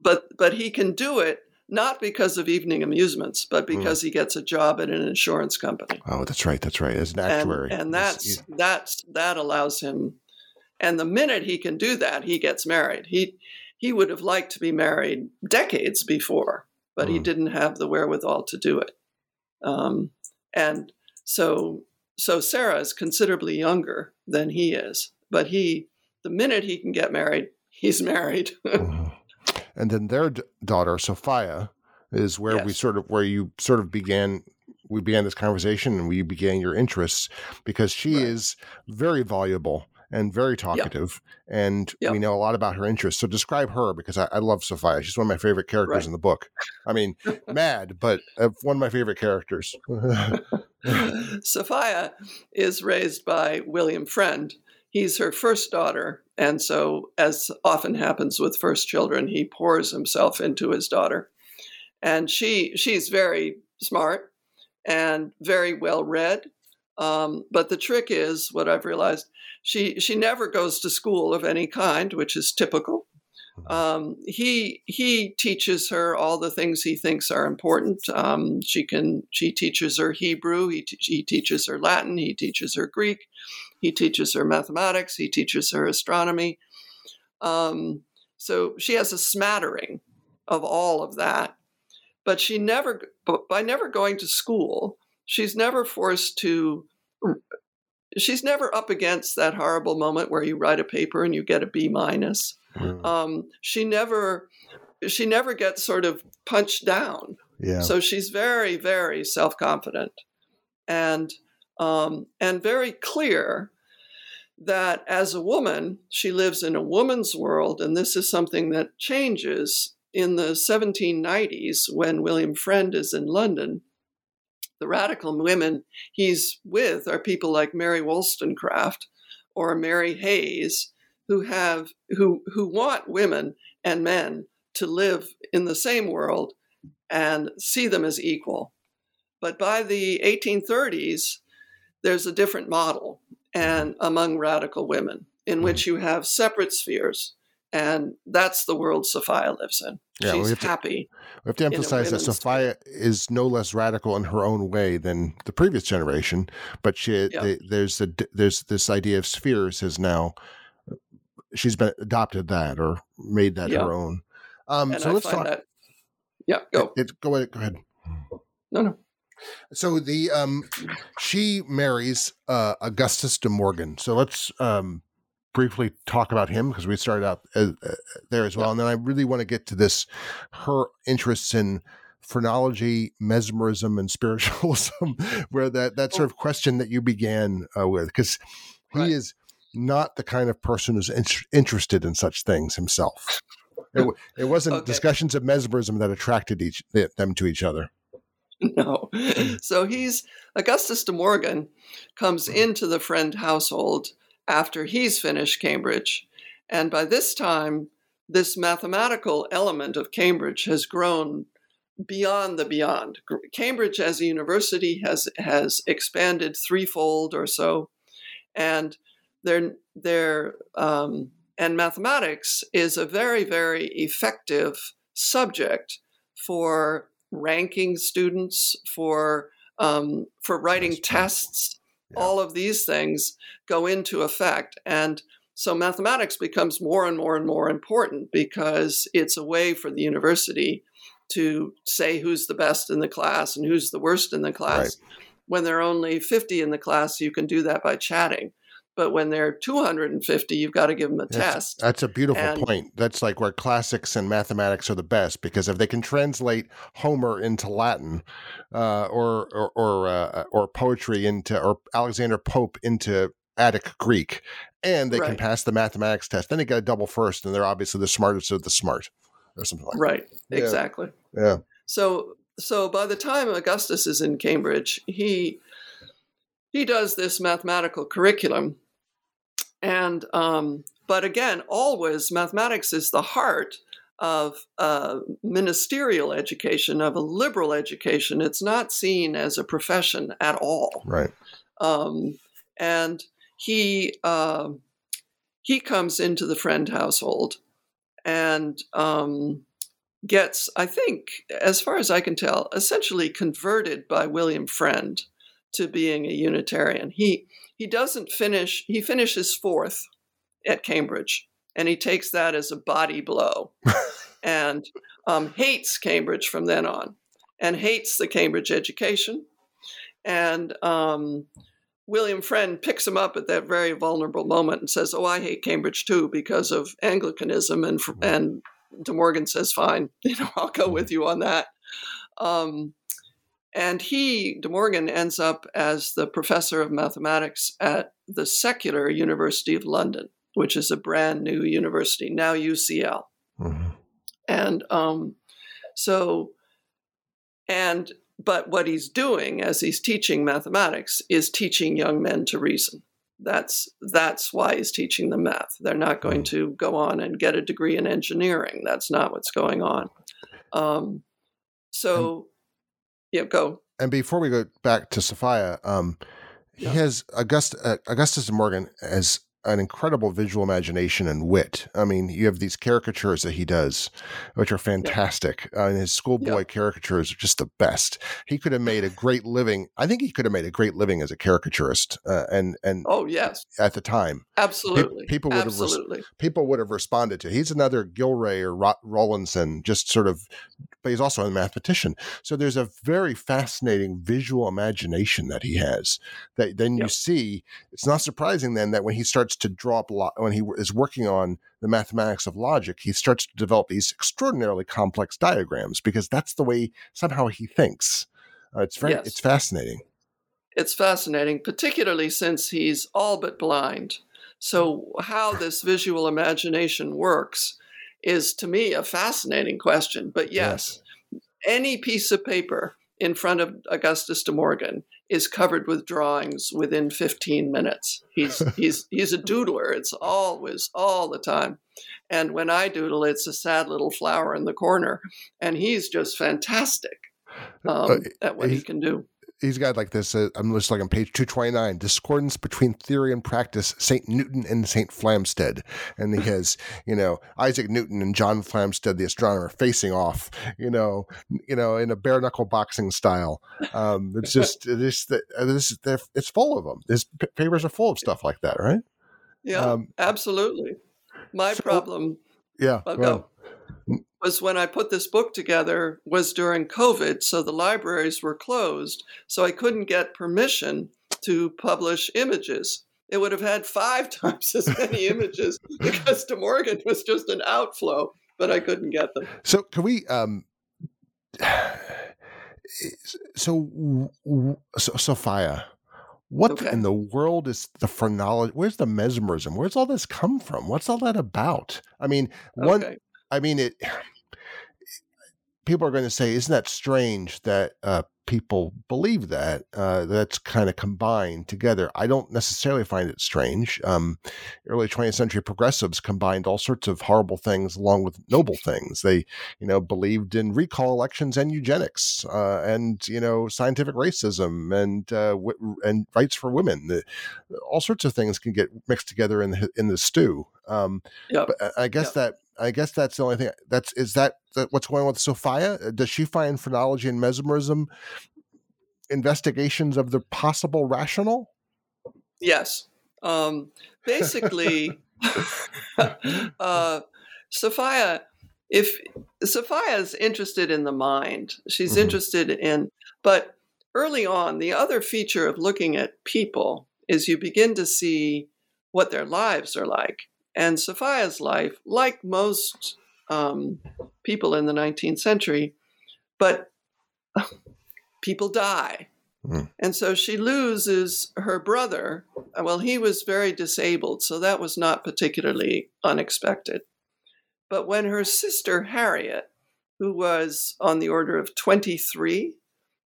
but but he can do it not because of evening amusements, but mm. because mm. he gets a job at an insurance company. Oh, that's right, that's right. As an actuary, and, and that's that's that allows him. And the minute he can do that, he gets married. He he would have liked to be married decades before, but mm. he didn't have the wherewithal to do it. Um, and so so Sarah is considerably younger than he is, but he the minute he can get married, he's married. mm-hmm. And then their d- daughter Sophia is where yes. we sort of where you sort of began we began this conversation and we began your interests because she right. is very voluble and very talkative, and we know a lot about her interests. So describe her because I, I love Sophia. She's one of my favorite characters right. in the book. I mean, mad, but uh, one of my favorite characters. Sophia is raised by William Frend. He's her first daughter, and so, as often happens with first children, he pours himself into his daughter. And she she's very smart and very well read. Um, but the trick is what I've realized she she never goes to school of any kind, which is typical. Mm-hmm. Um, he he teaches her all the things he thinks are important. Um, she can she teaches her Hebrew. He he teaches her Latin. He teaches her Greek. He teaches her mathematics. He teaches her astronomy. Um, so she has a smattering of all of that, but she never by never going to school, she's never forced to she's never up against that horrible moment where you write a paper and you get a B minus. Mm. Um, she never she never gets sort of punched down. Yeah. So she's very very self confident, and um, and very clear that as a woman she lives in a woman's world, and this is something that changes in the 1790s when William Frend is in London the radical women he's with are people like Mary Wollstonecraft or Mary Hays, who have who who want women and men to live in the same world and see them as equal. But by the 1830s, there's a different model and among radical women in which mm-hmm. you have separate spheres and that's the world Sophia lives in. Yeah, She's we have happy. To, we have to emphasize that Sophia is no less radical in her own way than the previous generation, but she yeah. they, there's a there's this idea of spheres has now she's been adopted that or made that yeah. her own. Um, so I let's talk. That, yeah, go. It, it, go ahead. Go ahead. No, no. So the um, she marries uh, Augustus de Morgan. So let's um, briefly talk about him because we started out as, uh, there as well, and then I really want to get to this her interests in phrenology, mesmerism, and spiritualism, where that that sort of question that you began uh, with, because he right. is not the kind of person who's in- interested in such things himself. It, it wasn't okay. discussions of mesmerism that attracted each them to each other. No. So he's Augustus de Morgan comes mm-hmm. into the Frend household after he's finished Cambridge. And by this time, this mathematical element of Cambridge has grown beyond the beyond. Cambridge as a university has has expanded threefold or so, and their their um, and mathematics is a very very effective subject for ranking students for um, for writing tests yeah. all of these things go into effect. And so mathematics becomes more and more and more important because it's a way for the university to say who's the best in the class and who's the worst in the class. Right. When there are only 50 in the class, you can do that by chatting. But when they're 250, you've got to give them a that's, test. That's a beautiful and, point. That's like where classics and mathematics are the best because if they can translate Homer into Latin, uh, or or or, uh, or poetry into or Alexander Pope into Attic Greek, and they right. can pass the mathematics test, then they get a double first, and they're obviously the smartest of the smart, or something like right. that. Right. Exactly. Yeah. So so by the time Augustus is in Cambridge, he he does this mathematical curriculum and um, but again, always mathematics is the heart of uh, ministerial education, of a liberal education. It's not seen as a profession at all. Right. Um, and he uh, he comes into the Frend household and um, gets, I think, as far as I can tell, essentially converted by William Frend to being a Unitarian. He he doesn't finish, he finishes fourth at Cambridge, and he takes that as a body blow and um, hates Cambridge from then on and hates the Cambridge education. And um, William Frend picks him up at that very vulnerable moment and says, "Oh, I hate Cambridge too because of Anglicanism." And and De Morgan says, "Fine, you know, I'll go with you on that." Um, and he, De Morgan, ends up as the professor of mathematics at the secular University of London, which is a brand new university, now UCL. Mm-hmm. And um, so, and, but what he's doing as he's teaching mathematics is teaching young men to reason. That's that's why he's teaching them math. They're not going mm-hmm. to go on and get a degree in engineering. That's not what's going on. Um, so yeah, go. And before we go back to Sophia, um, yeah. he has August, uh, Augustus Morgan has an incredible visual imagination and wit. I mean, you have these caricatures that he does, which are fantastic. Yeah. Uh, and his schoolboy yeah. caricatures are just the best. He could have made a great living. I think he could have made a great living as a caricaturist. Uh, and and oh yes, at the time, absolutely, pe- people would absolutely. have res- people would have responded to. He's another Gillray or Ro- Rowlandson, just sort of. But he's also a mathematician, so there's a very fascinating visual imagination that he has. That then you see, it's not surprising then that when he starts to draw up lo- when he is working on the mathematics of logic, he starts to develop these extraordinarily complex diagrams because that's the way somehow he thinks. Uh, it's very yes. it's fascinating. It's fascinating, particularly since he's all but blind. So how this visual imagination works is to me a fascinating question. But yes, yes. any piece of paper in front of Augustus de Morgan is covered with drawings within 15 minutes. He's he's he's a doodler. It's always all the time. And when I doodle, it's a sad little flower in the corner, and he's just fantastic uh, um, uh, at what he can do he's got like this. Uh, I'm just like on page 229, discordance between theory and practice, Saint Newton and Saint Flamsteed, and he has you know Isaac Newton and John Flamsteed, the astronomer, facing off, you know, you know, in a bare knuckle boxing style. Um, it's just it's this it's full of them. His papers are full of stuff like that, right? Yeah, um, absolutely. My so, problem. Yeah. I'll go was when I put this book together was during COVID, so the libraries were closed, so I couldn't get permission to publish images. It would have had five times as many images because De Morgan was just an outflow, but I couldn't get them. So can we um so, so Sophia, what okay. in the world is the phrenology? Where's the mesmerism? Where's all this come from? What's all that about? I mean, one okay. I mean, it. People are going to say, "Isn't that strange that uh, people believe that?" Uh, that's kind of combined together. I don't necessarily find it strange. Um, early 20th century progressives combined all sorts of horrible things along with noble things. They, you know, believed in recall elections and eugenics, uh, and you know, scientific racism and uh, w- and rights for women. The, all sorts of things can get mixed together in the in the stew. Um, yep. But I guess yep. that I guess that's the only thing. That's is that, that what's going on with Sophia? Uh, does she find phrenology and mesmerism investigations of the possible rational? Yes. Um, basically, uh, Sophia, if Sophia is interested in the mind, she's mm-hmm. interested in, but early on, the other feature of looking at people is you begin to see what their lives are like. And Sophia's life, like most um, people in the 19th century, but people die. Mm. And so she loses her brother. Well, he was very disabled, so that was not particularly unexpected. But when her sister Harriet, who was on the order of 23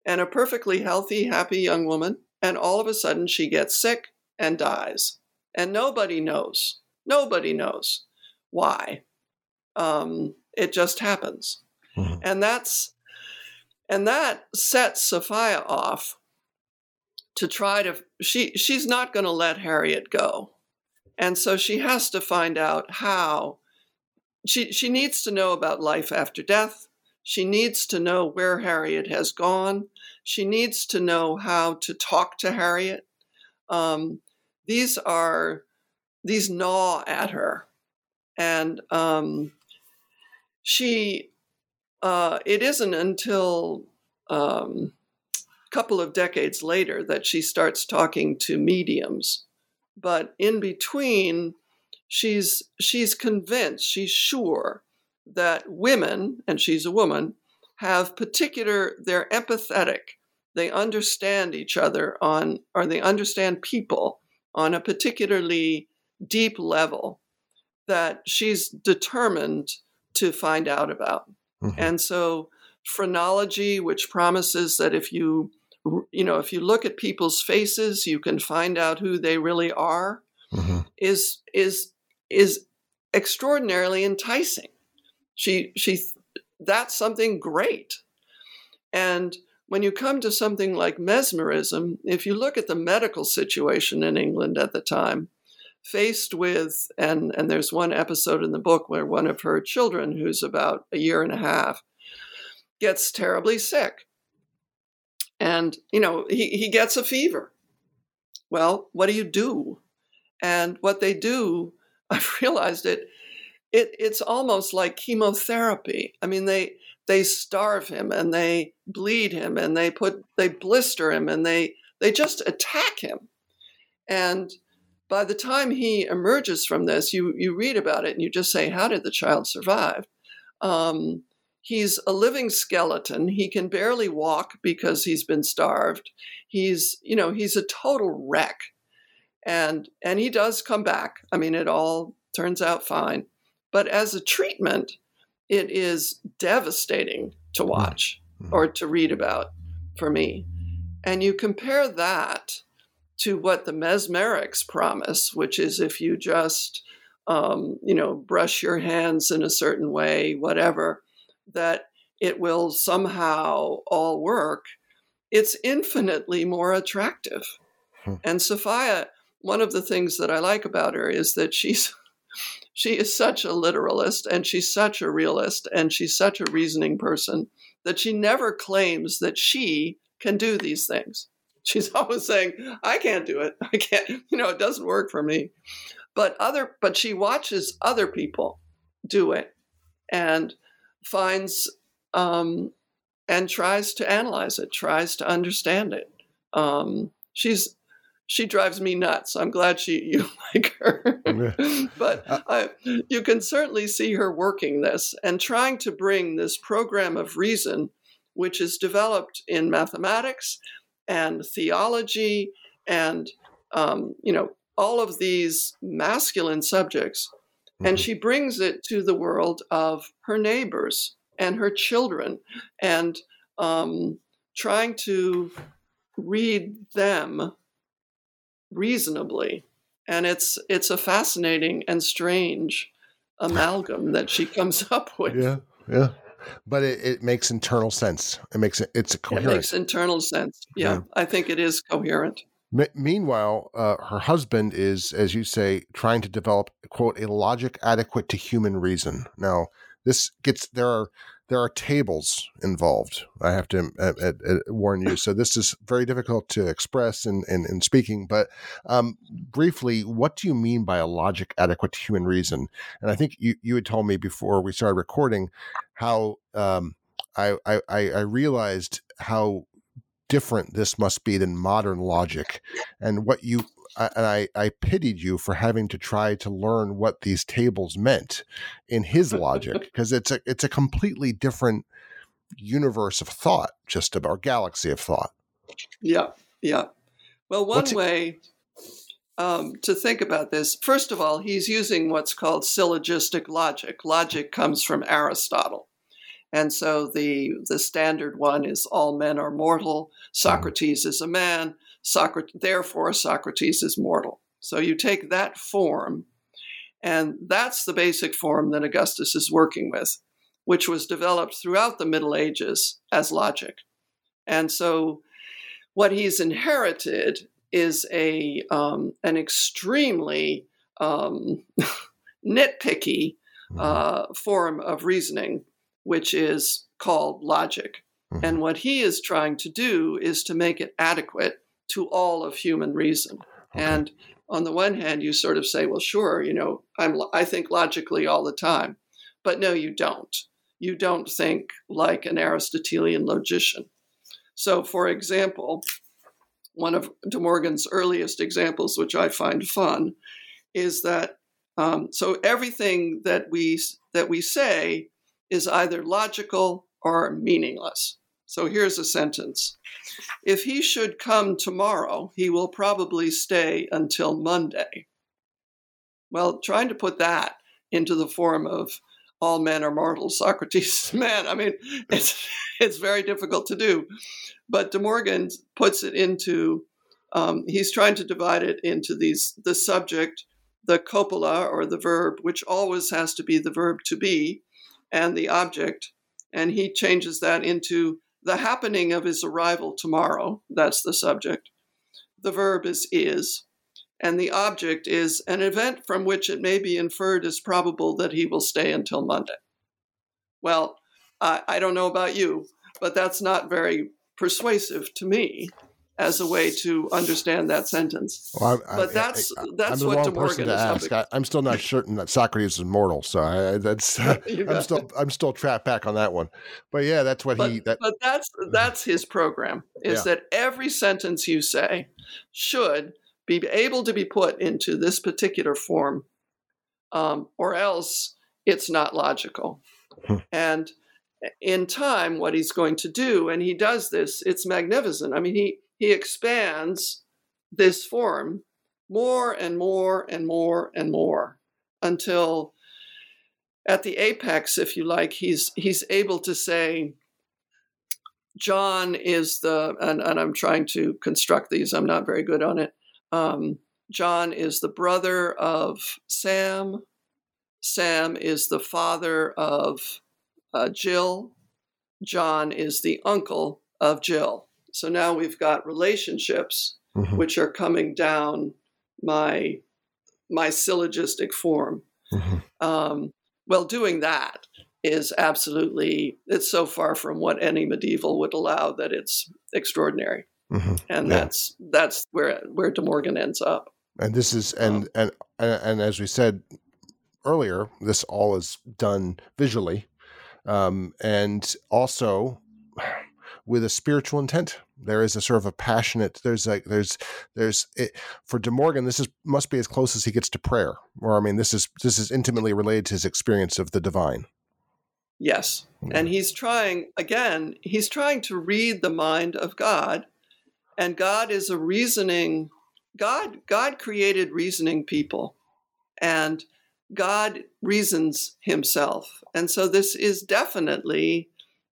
and a perfectly healthy, happy young woman, and all of a sudden she gets sick and dies, and nobody knows. Nobody knows why. Um, it just happens, mm-hmm. and that's and that sets Sophia off to try to. She she's not going to let Harriet go, and so she has to find out how. She she needs to know about life after death. She needs to know where Harriet has gone. She needs to know how to talk to Harriet. Um, these are these gnaw at her. And um, she, uh, it isn't until um, a couple of decades later that she starts talking to mediums. But in between, she's she's convinced, she's sure that women, and she's a woman, have particular, they're empathetic. They understand each other on, or they understand people on a particularly deep level that she's determined to find out about. Mm-hmm. And so phrenology, which promises that if you you know if you look at people's faces, you can find out who they really are, mm-hmm. is is is extraordinarily enticing. She she that's something great. And when you come to something like mesmerism, if you look at the medical situation in England at the time, faced with and and there's one episode in the book where one of her children who's about a year and a half gets terribly sick. And you know he, he gets a fever. Well what do you do? And what they do i've realized it it it's almost like chemotherapy. I mean they they starve him and they bleed him and they put they blister him and they they just attack him. And by the time he emerges from this, you, you read about it and you just say, How did the child survive? Um, he's a living skeleton. He can barely walk because he's been starved. He's, you know, he's a total wreck. And and he does come back. I mean, it all turns out fine. But as a treatment, it is devastating to hmm. watch mm-hmm. or to read about for me. And you compare that to what the mesmerics promise, which is if you just, um, you know, brush your hands in a certain way, whatever, that it will somehow all work, it's infinitely more attractive. Hmm. And Sophia, one of the things that I like about her is that she's she is such a literalist and she's such a realist and she's such a reasoning person that she never claims that she can do these things she's always saying, I can't do it. I can't, you know, it doesn't work for me. But other but she watches other people do it and finds um, and tries to analyze it, tries to understand it. Um, she's she drives me nuts. I'm glad she you like her, but uh I, you can certainly see her working this and trying to bring this program of reason, which is developed in mathematics, and theology and um, you know all of these masculine subjects. Mm-hmm. and she brings it to the world of her neighbors and her children and um, trying to read them reasonably. And it's it's a fascinating and strange amalgam that she comes up with. Yeah yeah but it, it makes internal sense. It makes it it's coherent. It makes internal sense. Yeah, yeah. I think it is coherent. M- meanwhile, uh, her husband is, as you say, trying to develop quote a logic adequate to human reason. Now, this gets there are there are tables involved. I have to uh, uh, uh, warn you. So this is very difficult to express in, in, in speaking. But um, briefly, what do you mean by a logic adequate to human reason? And I think you, you had told me before we started recording how um, I, I, I realized how different this must be than modern logic and what you and I, I pitied you for having to try to learn what these tables meant in his logic because it's a it's a completely different universe of thought, just about our galaxy of thought. Yeah, yeah. Well, one what's way um, to think about this, first of all, he's using what's called syllogistic logic. Logic comes from Aristotle. And so the the standard one is all men are mortal. Socrates is a man. Socrates, therefore, Socrates is mortal. So you take that form, and that's the basic form that Augustus is working with, which was developed throughout the Middle Ages as logic. And so what he's inherited is a um, an extremely um, nitpicky mm-hmm. uh, form of reasoning, which is called logic. Mm-hmm. And what he is trying to do is to make it adequate to all of human reason. Okay. And on the one hand, you sort of say, well, sure, you know, I'm, I think logically all the time. But no, you don't. You don't think like an Aristotelian logician. So, for example, one of De Morgan's earliest examples, which I find fun, is that um, so everything that we that we say is either logical or meaningless. So here's a sentence If he should come tomorrow, he will probably stay until Monday. Well, trying to put that into the form of all men are mortal, Socrates man. I mean, it's it's very difficult to do. But De Morgan puts it into um, he's trying to divide it into these the subject, the copula or the verb, which always has to be the verb to be, and the object, and he changes that into the happening of his arrival tomorrow, that's the subject. The verb is is. And the object is an event from which it may be inferred as probable that he will stay until Monday. Well, I, I don't know about you, but that's not very persuasive to me as a way to understand that sentence. Well, I, but that's I, that's I'm what the wrong person to ask. I, am still not certain that Socrates is mortal, so I, that's I'm still it. I'm still trapped back on that one. But yeah, that's what but, he. That, but that's that's his program. Is yeah. that every sentence you say should be able to be put into this particular form, um, or else it's not logical. Hmm. And in time, what he's going to do, and he does this, it's magnificent. I mean, he he expands this form more and more and more and more until at the apex, if you like, he's he's able to say, John is the and, and I'm trying to construct these, I'm not very good on it. Um, John is the brother of Sam. Sam is the father of uh, Jill. John is the uncle of Jill. So now we've got relationships mm-hmm. which are coming down my my syllogistic form. Mm-hmm. Um, well, doing that is absolutely it's so far from what any medieval would allow that it's extraordinary, mm-hmm. and yeah. that's that's where where De Morgan ends up. And this is and um, and and, and as we said earlier, this all is done visually, um, and also with a spiritual intent. There is a sort of a passionate. There's like there's there's it, for De Morgan. This is must be as close as he gets to prayer. Or I mean, this is this is intimately related to his experience of the divine. Yes, and he's trying again. He's trying to read the mind of God, and God is a reasoning. God God created reasoning people, and God reasons Himself, and so this is definitely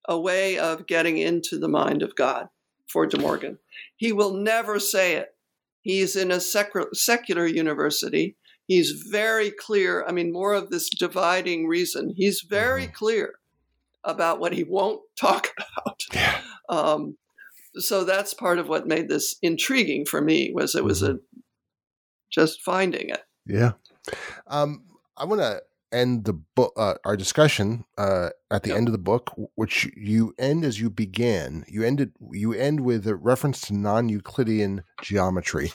a way of getting into the mind of God for De Morgan. He will never say it. He's in a secular university. He's very clear. I mean, more of this dividing reason. He's very mm-hmm. clear about what he won't talk about. Yeah. Um, so that's part of what made this intriguing for me was it was mm-hmm. a just finding it. Yeah. Um, I want to end the book, uh, our discussion uh, at the yep. end of the book, which you end as you began. You ended. You end with a reference to non-Euclidean geometry,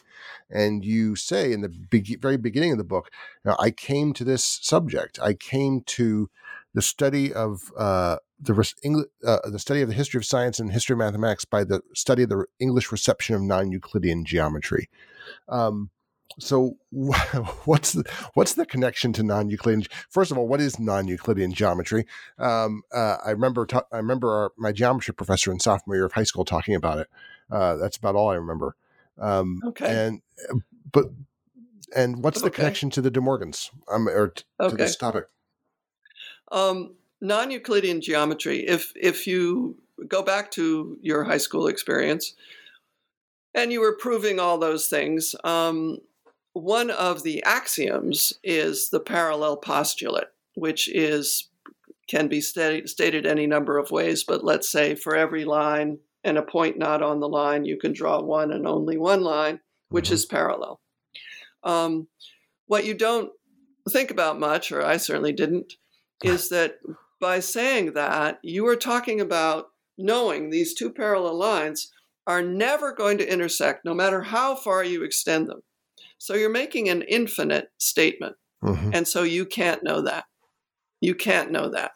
and you say in the be- very beginning of the book, "I came to this subject. I came to the study of uh, the English, uh, the study of the history of science and history of mathematics by the study of the English reception of non-Euclidean geometry." Um, so what's the what's the connection to non-Euclidean? First of all, what is non-Euclidean geometry? Um, uh, I remember ta- I remember our, my geometry professor in sophomore year of high school talking about it. Uh, that's about all I remember. Um, okay. And but and what's the okay. connection to the De Morgans um, or t- okay. to this topic? Um, non-Euclidean geometry. If if you go back to your high school experience, and you were proving all those things. Um, one of the axioms is the parallel postulate, which is can be stated any number of ways, but let's say for every line and a point not on the line, you can draw one and only one line, which mm-hmm. is parallel. Um, what you don't think about much, or I certainly didn't, is that by saying that, you are talking about knowing these two parallel lines are never going to intersect, no matter how far you extend them. So you're making an infinite statement. Mm-hmm. And so you can't know that. You can't know that.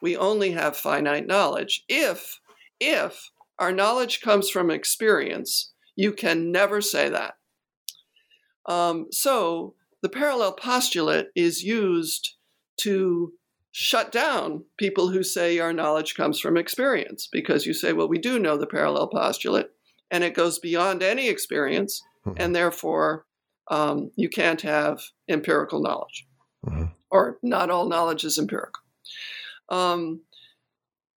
We only have finite knowledge. If, if our knowledge comes from experience, you can never say that. Um, so the parallel postulate is used to shut down people who say our knowledge comes from experience because you say, well, we do know the parallel postulate and it goes beyond any experience, mm-hmm. and therefore um, you can't have empirical knowledge, mm-hmm. or not all knowledge is empirical. Um,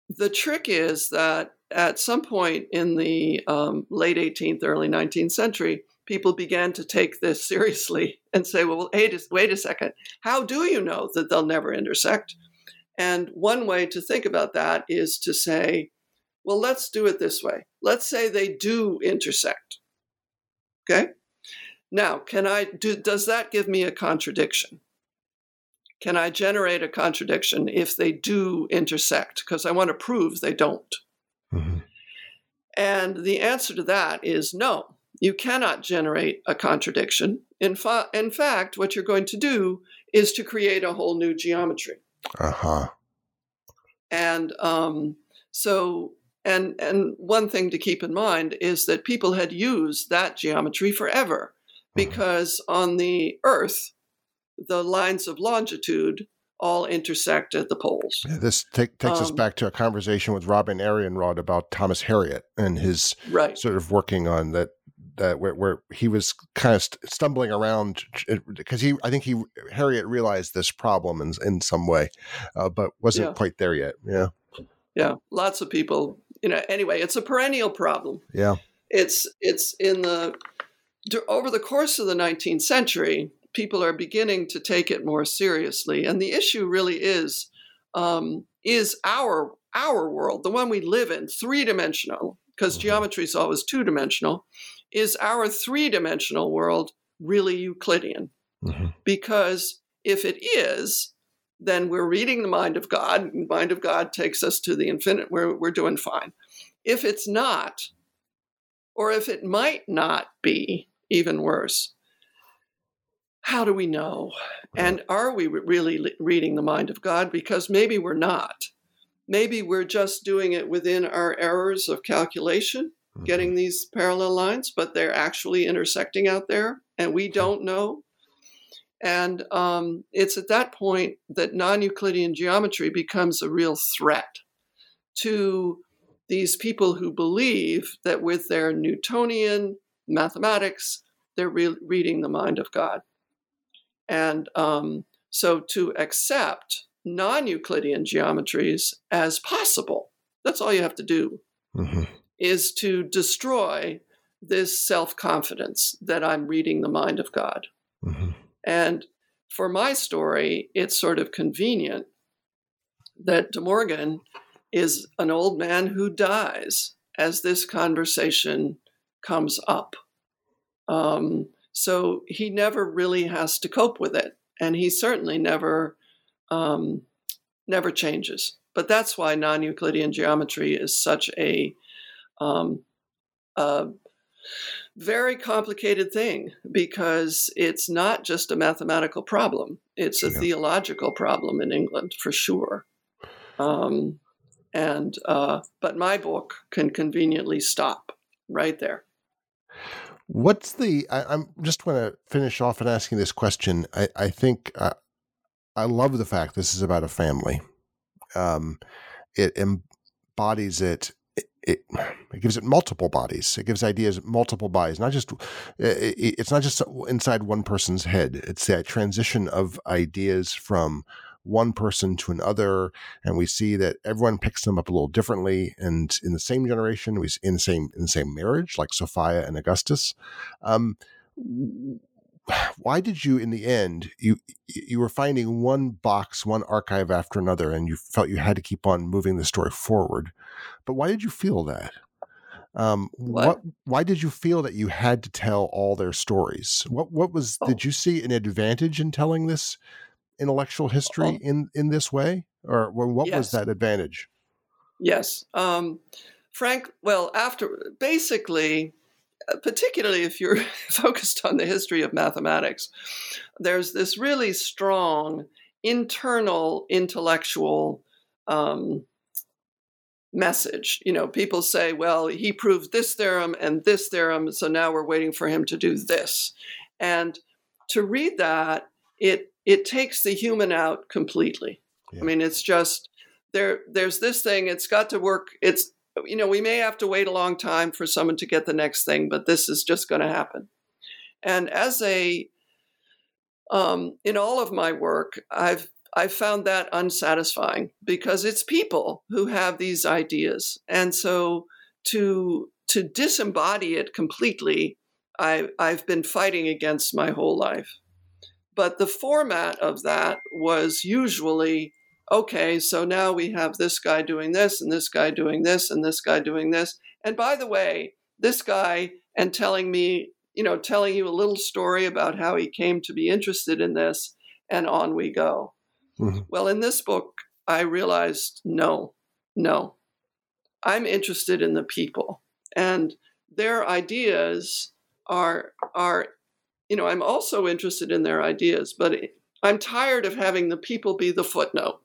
the trick is that at some point in the um, late 18th, early 19th century, people began to take this seriously and say, well, wait, wait a second, how do you know that they'll never intersect? And one way to think about that is to say, well, let's do it this way. Let's say they do intersect. Okay? Now, can I do does that give me a contradiction? Can I generate a contradiction if they do intersect? Because I want to prove they don't. Mm-hmm. And the answer to that is no, you cannot generate a contradiction. In, fa- in fact, what you're going to do is to create a whole new geometry. Uh huh. And um, so, and and one thing to keep in mind is that people had used that geometry forever, mm-hmm. because on the Earth, the lines of longitude all intersect at the poles. Yeah, this take, takes um, us back to a conversation with Robyn Arianrhod about Thomas Harriot and his right. sort of working on that that where, where he was kind of stumbling around because he I think he Harriot realized this problem in in some way, uh, but wasn't yeah. quite there yet. Yeah, yeah. Lots of people, you know. Anyway, it's a perennial problem. Yeah, it's it's in the over the course of the 19th century, people are beginning to take it more seriously, and the issue really is um, is our our world, the one we live in, three dimensional, because mm-hmm. geometry is always two dimensional is our three dimensional world really Euclidean? Mm-hmm. Because if it is, then we're reading the mind of God. And the mind of God takes us to the infinite. We're, we're doing fine. If it's not, or if it might not be, even worse, how do we know? And are we really reading the mind of God? Because maybe we're not. Maybe we're just doing it within our errors of calculation mm-hmm. getting these parallel lines, but they're actually intersecting out there, and we don't know. And um, it's at that point that non Euclidean geometry becomes a real threat to these people who believe that with their Newtonian mathematics, they're re- reading the mind of God. And um, so to accept non Euclidean geometries as possible, that's all you have to do. Mm-hmm is to destroy this self confidence that I'm reading the mind of God. Mm-hmm. And for my story, it's sort of convenient that De Morgan is an old man who dies as this conversation comes up. Um, so he never really has to cope with it, and he certainly never um, never changes. But that's why non-Euclidean geometry is such a um, a very complicated thing because it's not just a mathematical problem, it's a yeah. theological problem in England for sure. Um, and uh, but my book can conveniently stop right there. What's the? I, am just want to finish off and asking this question. I, I think uh, I love the fact this is about a family. Um, it embodies it it, it gives it multiple bodies. It gives ideas multiple bodies, not just it, it's not just inside one person's head. It's that transition of ideas from one person to another, and we see that everyone picks them up a little differently. And in the same generation, we in the same in the same marriage, like Sophia and Augustus. Um, why did you in the end you you were finding one box one archive after another and you felt you had to keep on moving the story forward but why did you feel that um, what? what? why did you feel that you had to tell all their stories what what was oh. did you see an advantage in telling this intellectual history oh. in in this way or what yes. was that advantage yes um, frank well after basically particularly if you're focused on the history of mathematics, there's this really strong internal intellectual um, message. You know, people say, well, he proved this theorem and this theorem, so now we're waiting for him to do this. And to read that, it it takes the human out completely. Yeah. I mean, it's just there there's this thing, it's got to work, it's you know, we may have to wait a long time for someone to get the next thing, but this is just going to happen. And as a, um, in all of my work, I've I've found that unsatisfying because it's people who have these ideas, and so to to disembody it completely, I I've been fighting against my whole life. But the format of that was usually okay, so now we have this guy doing this, and this guy doing this, and this guy doing this. And by the way, this guy and telling me, you know, telling you a little story about how he came to be interested in this, and on we go. Mm-hmm. Well, in this book, I realized no, no. I'm interested in the people and their ideas are are you know, I'm also interested in their ideas, but I'm tired of having the people be the footnote.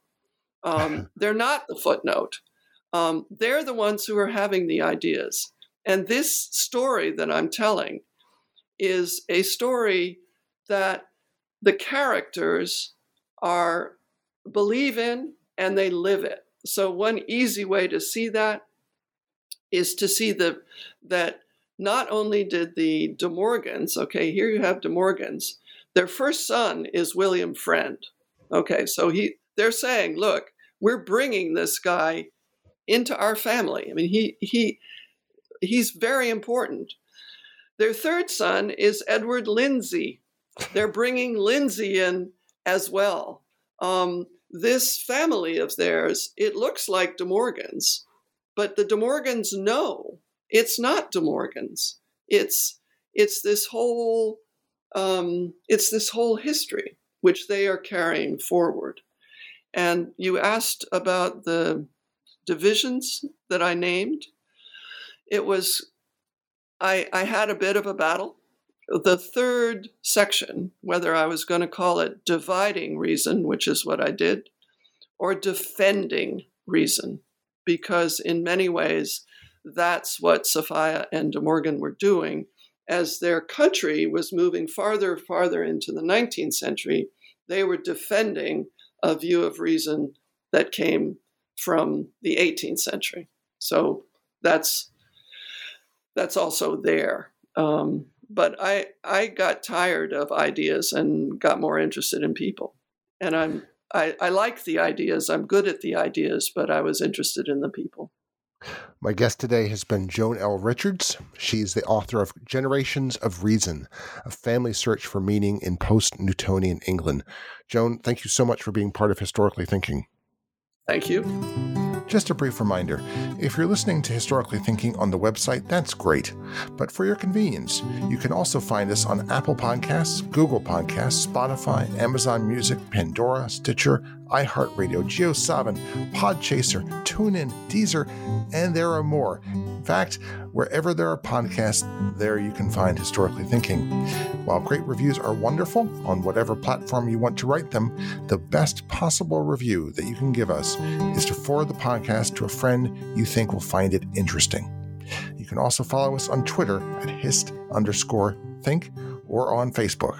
Um, they're not the footnote. Um, they're the ones who are having the ideas. And this story that I'm telling is a story that the characters are believe in and they live it. So one easy way to see that is to see the that not only did the De Morgans, okay, here you have De Morgans, their first son is William Frend. Okay, so he they're saying, look, we're bringing this guy into our family. I mean, he he he's very important. Their third son is Edward Lindsey. They're bringing Lindsey in as well. Um, this family of theirs, it looks like De Morgans, but the De Morgans know it's not De Morgans. It's it's this whole um, it's this whole history which they are carrying forward. And you asked about the divisions that I named. It was I, I had a bit of a battle. The third section, whether I was going to call it dividing reason, which is what I did, or defending reason, because in many ways that's what Sophia and De Morgan were doing as their country was moving farther farther into the 19th century. They were defending a view of reason that came from the 18th century. So that's that's also there. Um, but I I got tired of ideas and got more interested in people. And I'm I, I like the ideas. I'm good at the ideas, but I was interested in the people. My guest today has been Joan L. Richards. She's the author of Generations of Reason, a family search for meaning in post Newtonian England. Joan, thank you so much for being part of Historically Thinking. Thank you. Just a brief reminder if you're listening to Historically Thinking on the website, that's great. But for your convenience, you can also find us on Apple Podcasts, Google Podcasts, Spotify, Amazon Music, Pandora, Stitcher, iHeartRadio, JioSaavn, Podchaser, TuneIn, Deezer, and there are more. In fact, wherever there are podcasts, there you can find Historically Thinking. While great reviews are wonderful on whatever platform you want to write them, the best possible review that you can give us is to forward the podcast to a friend you think will find it interesting. You can also follow us on Twitter at hist underscore think or on Facebook.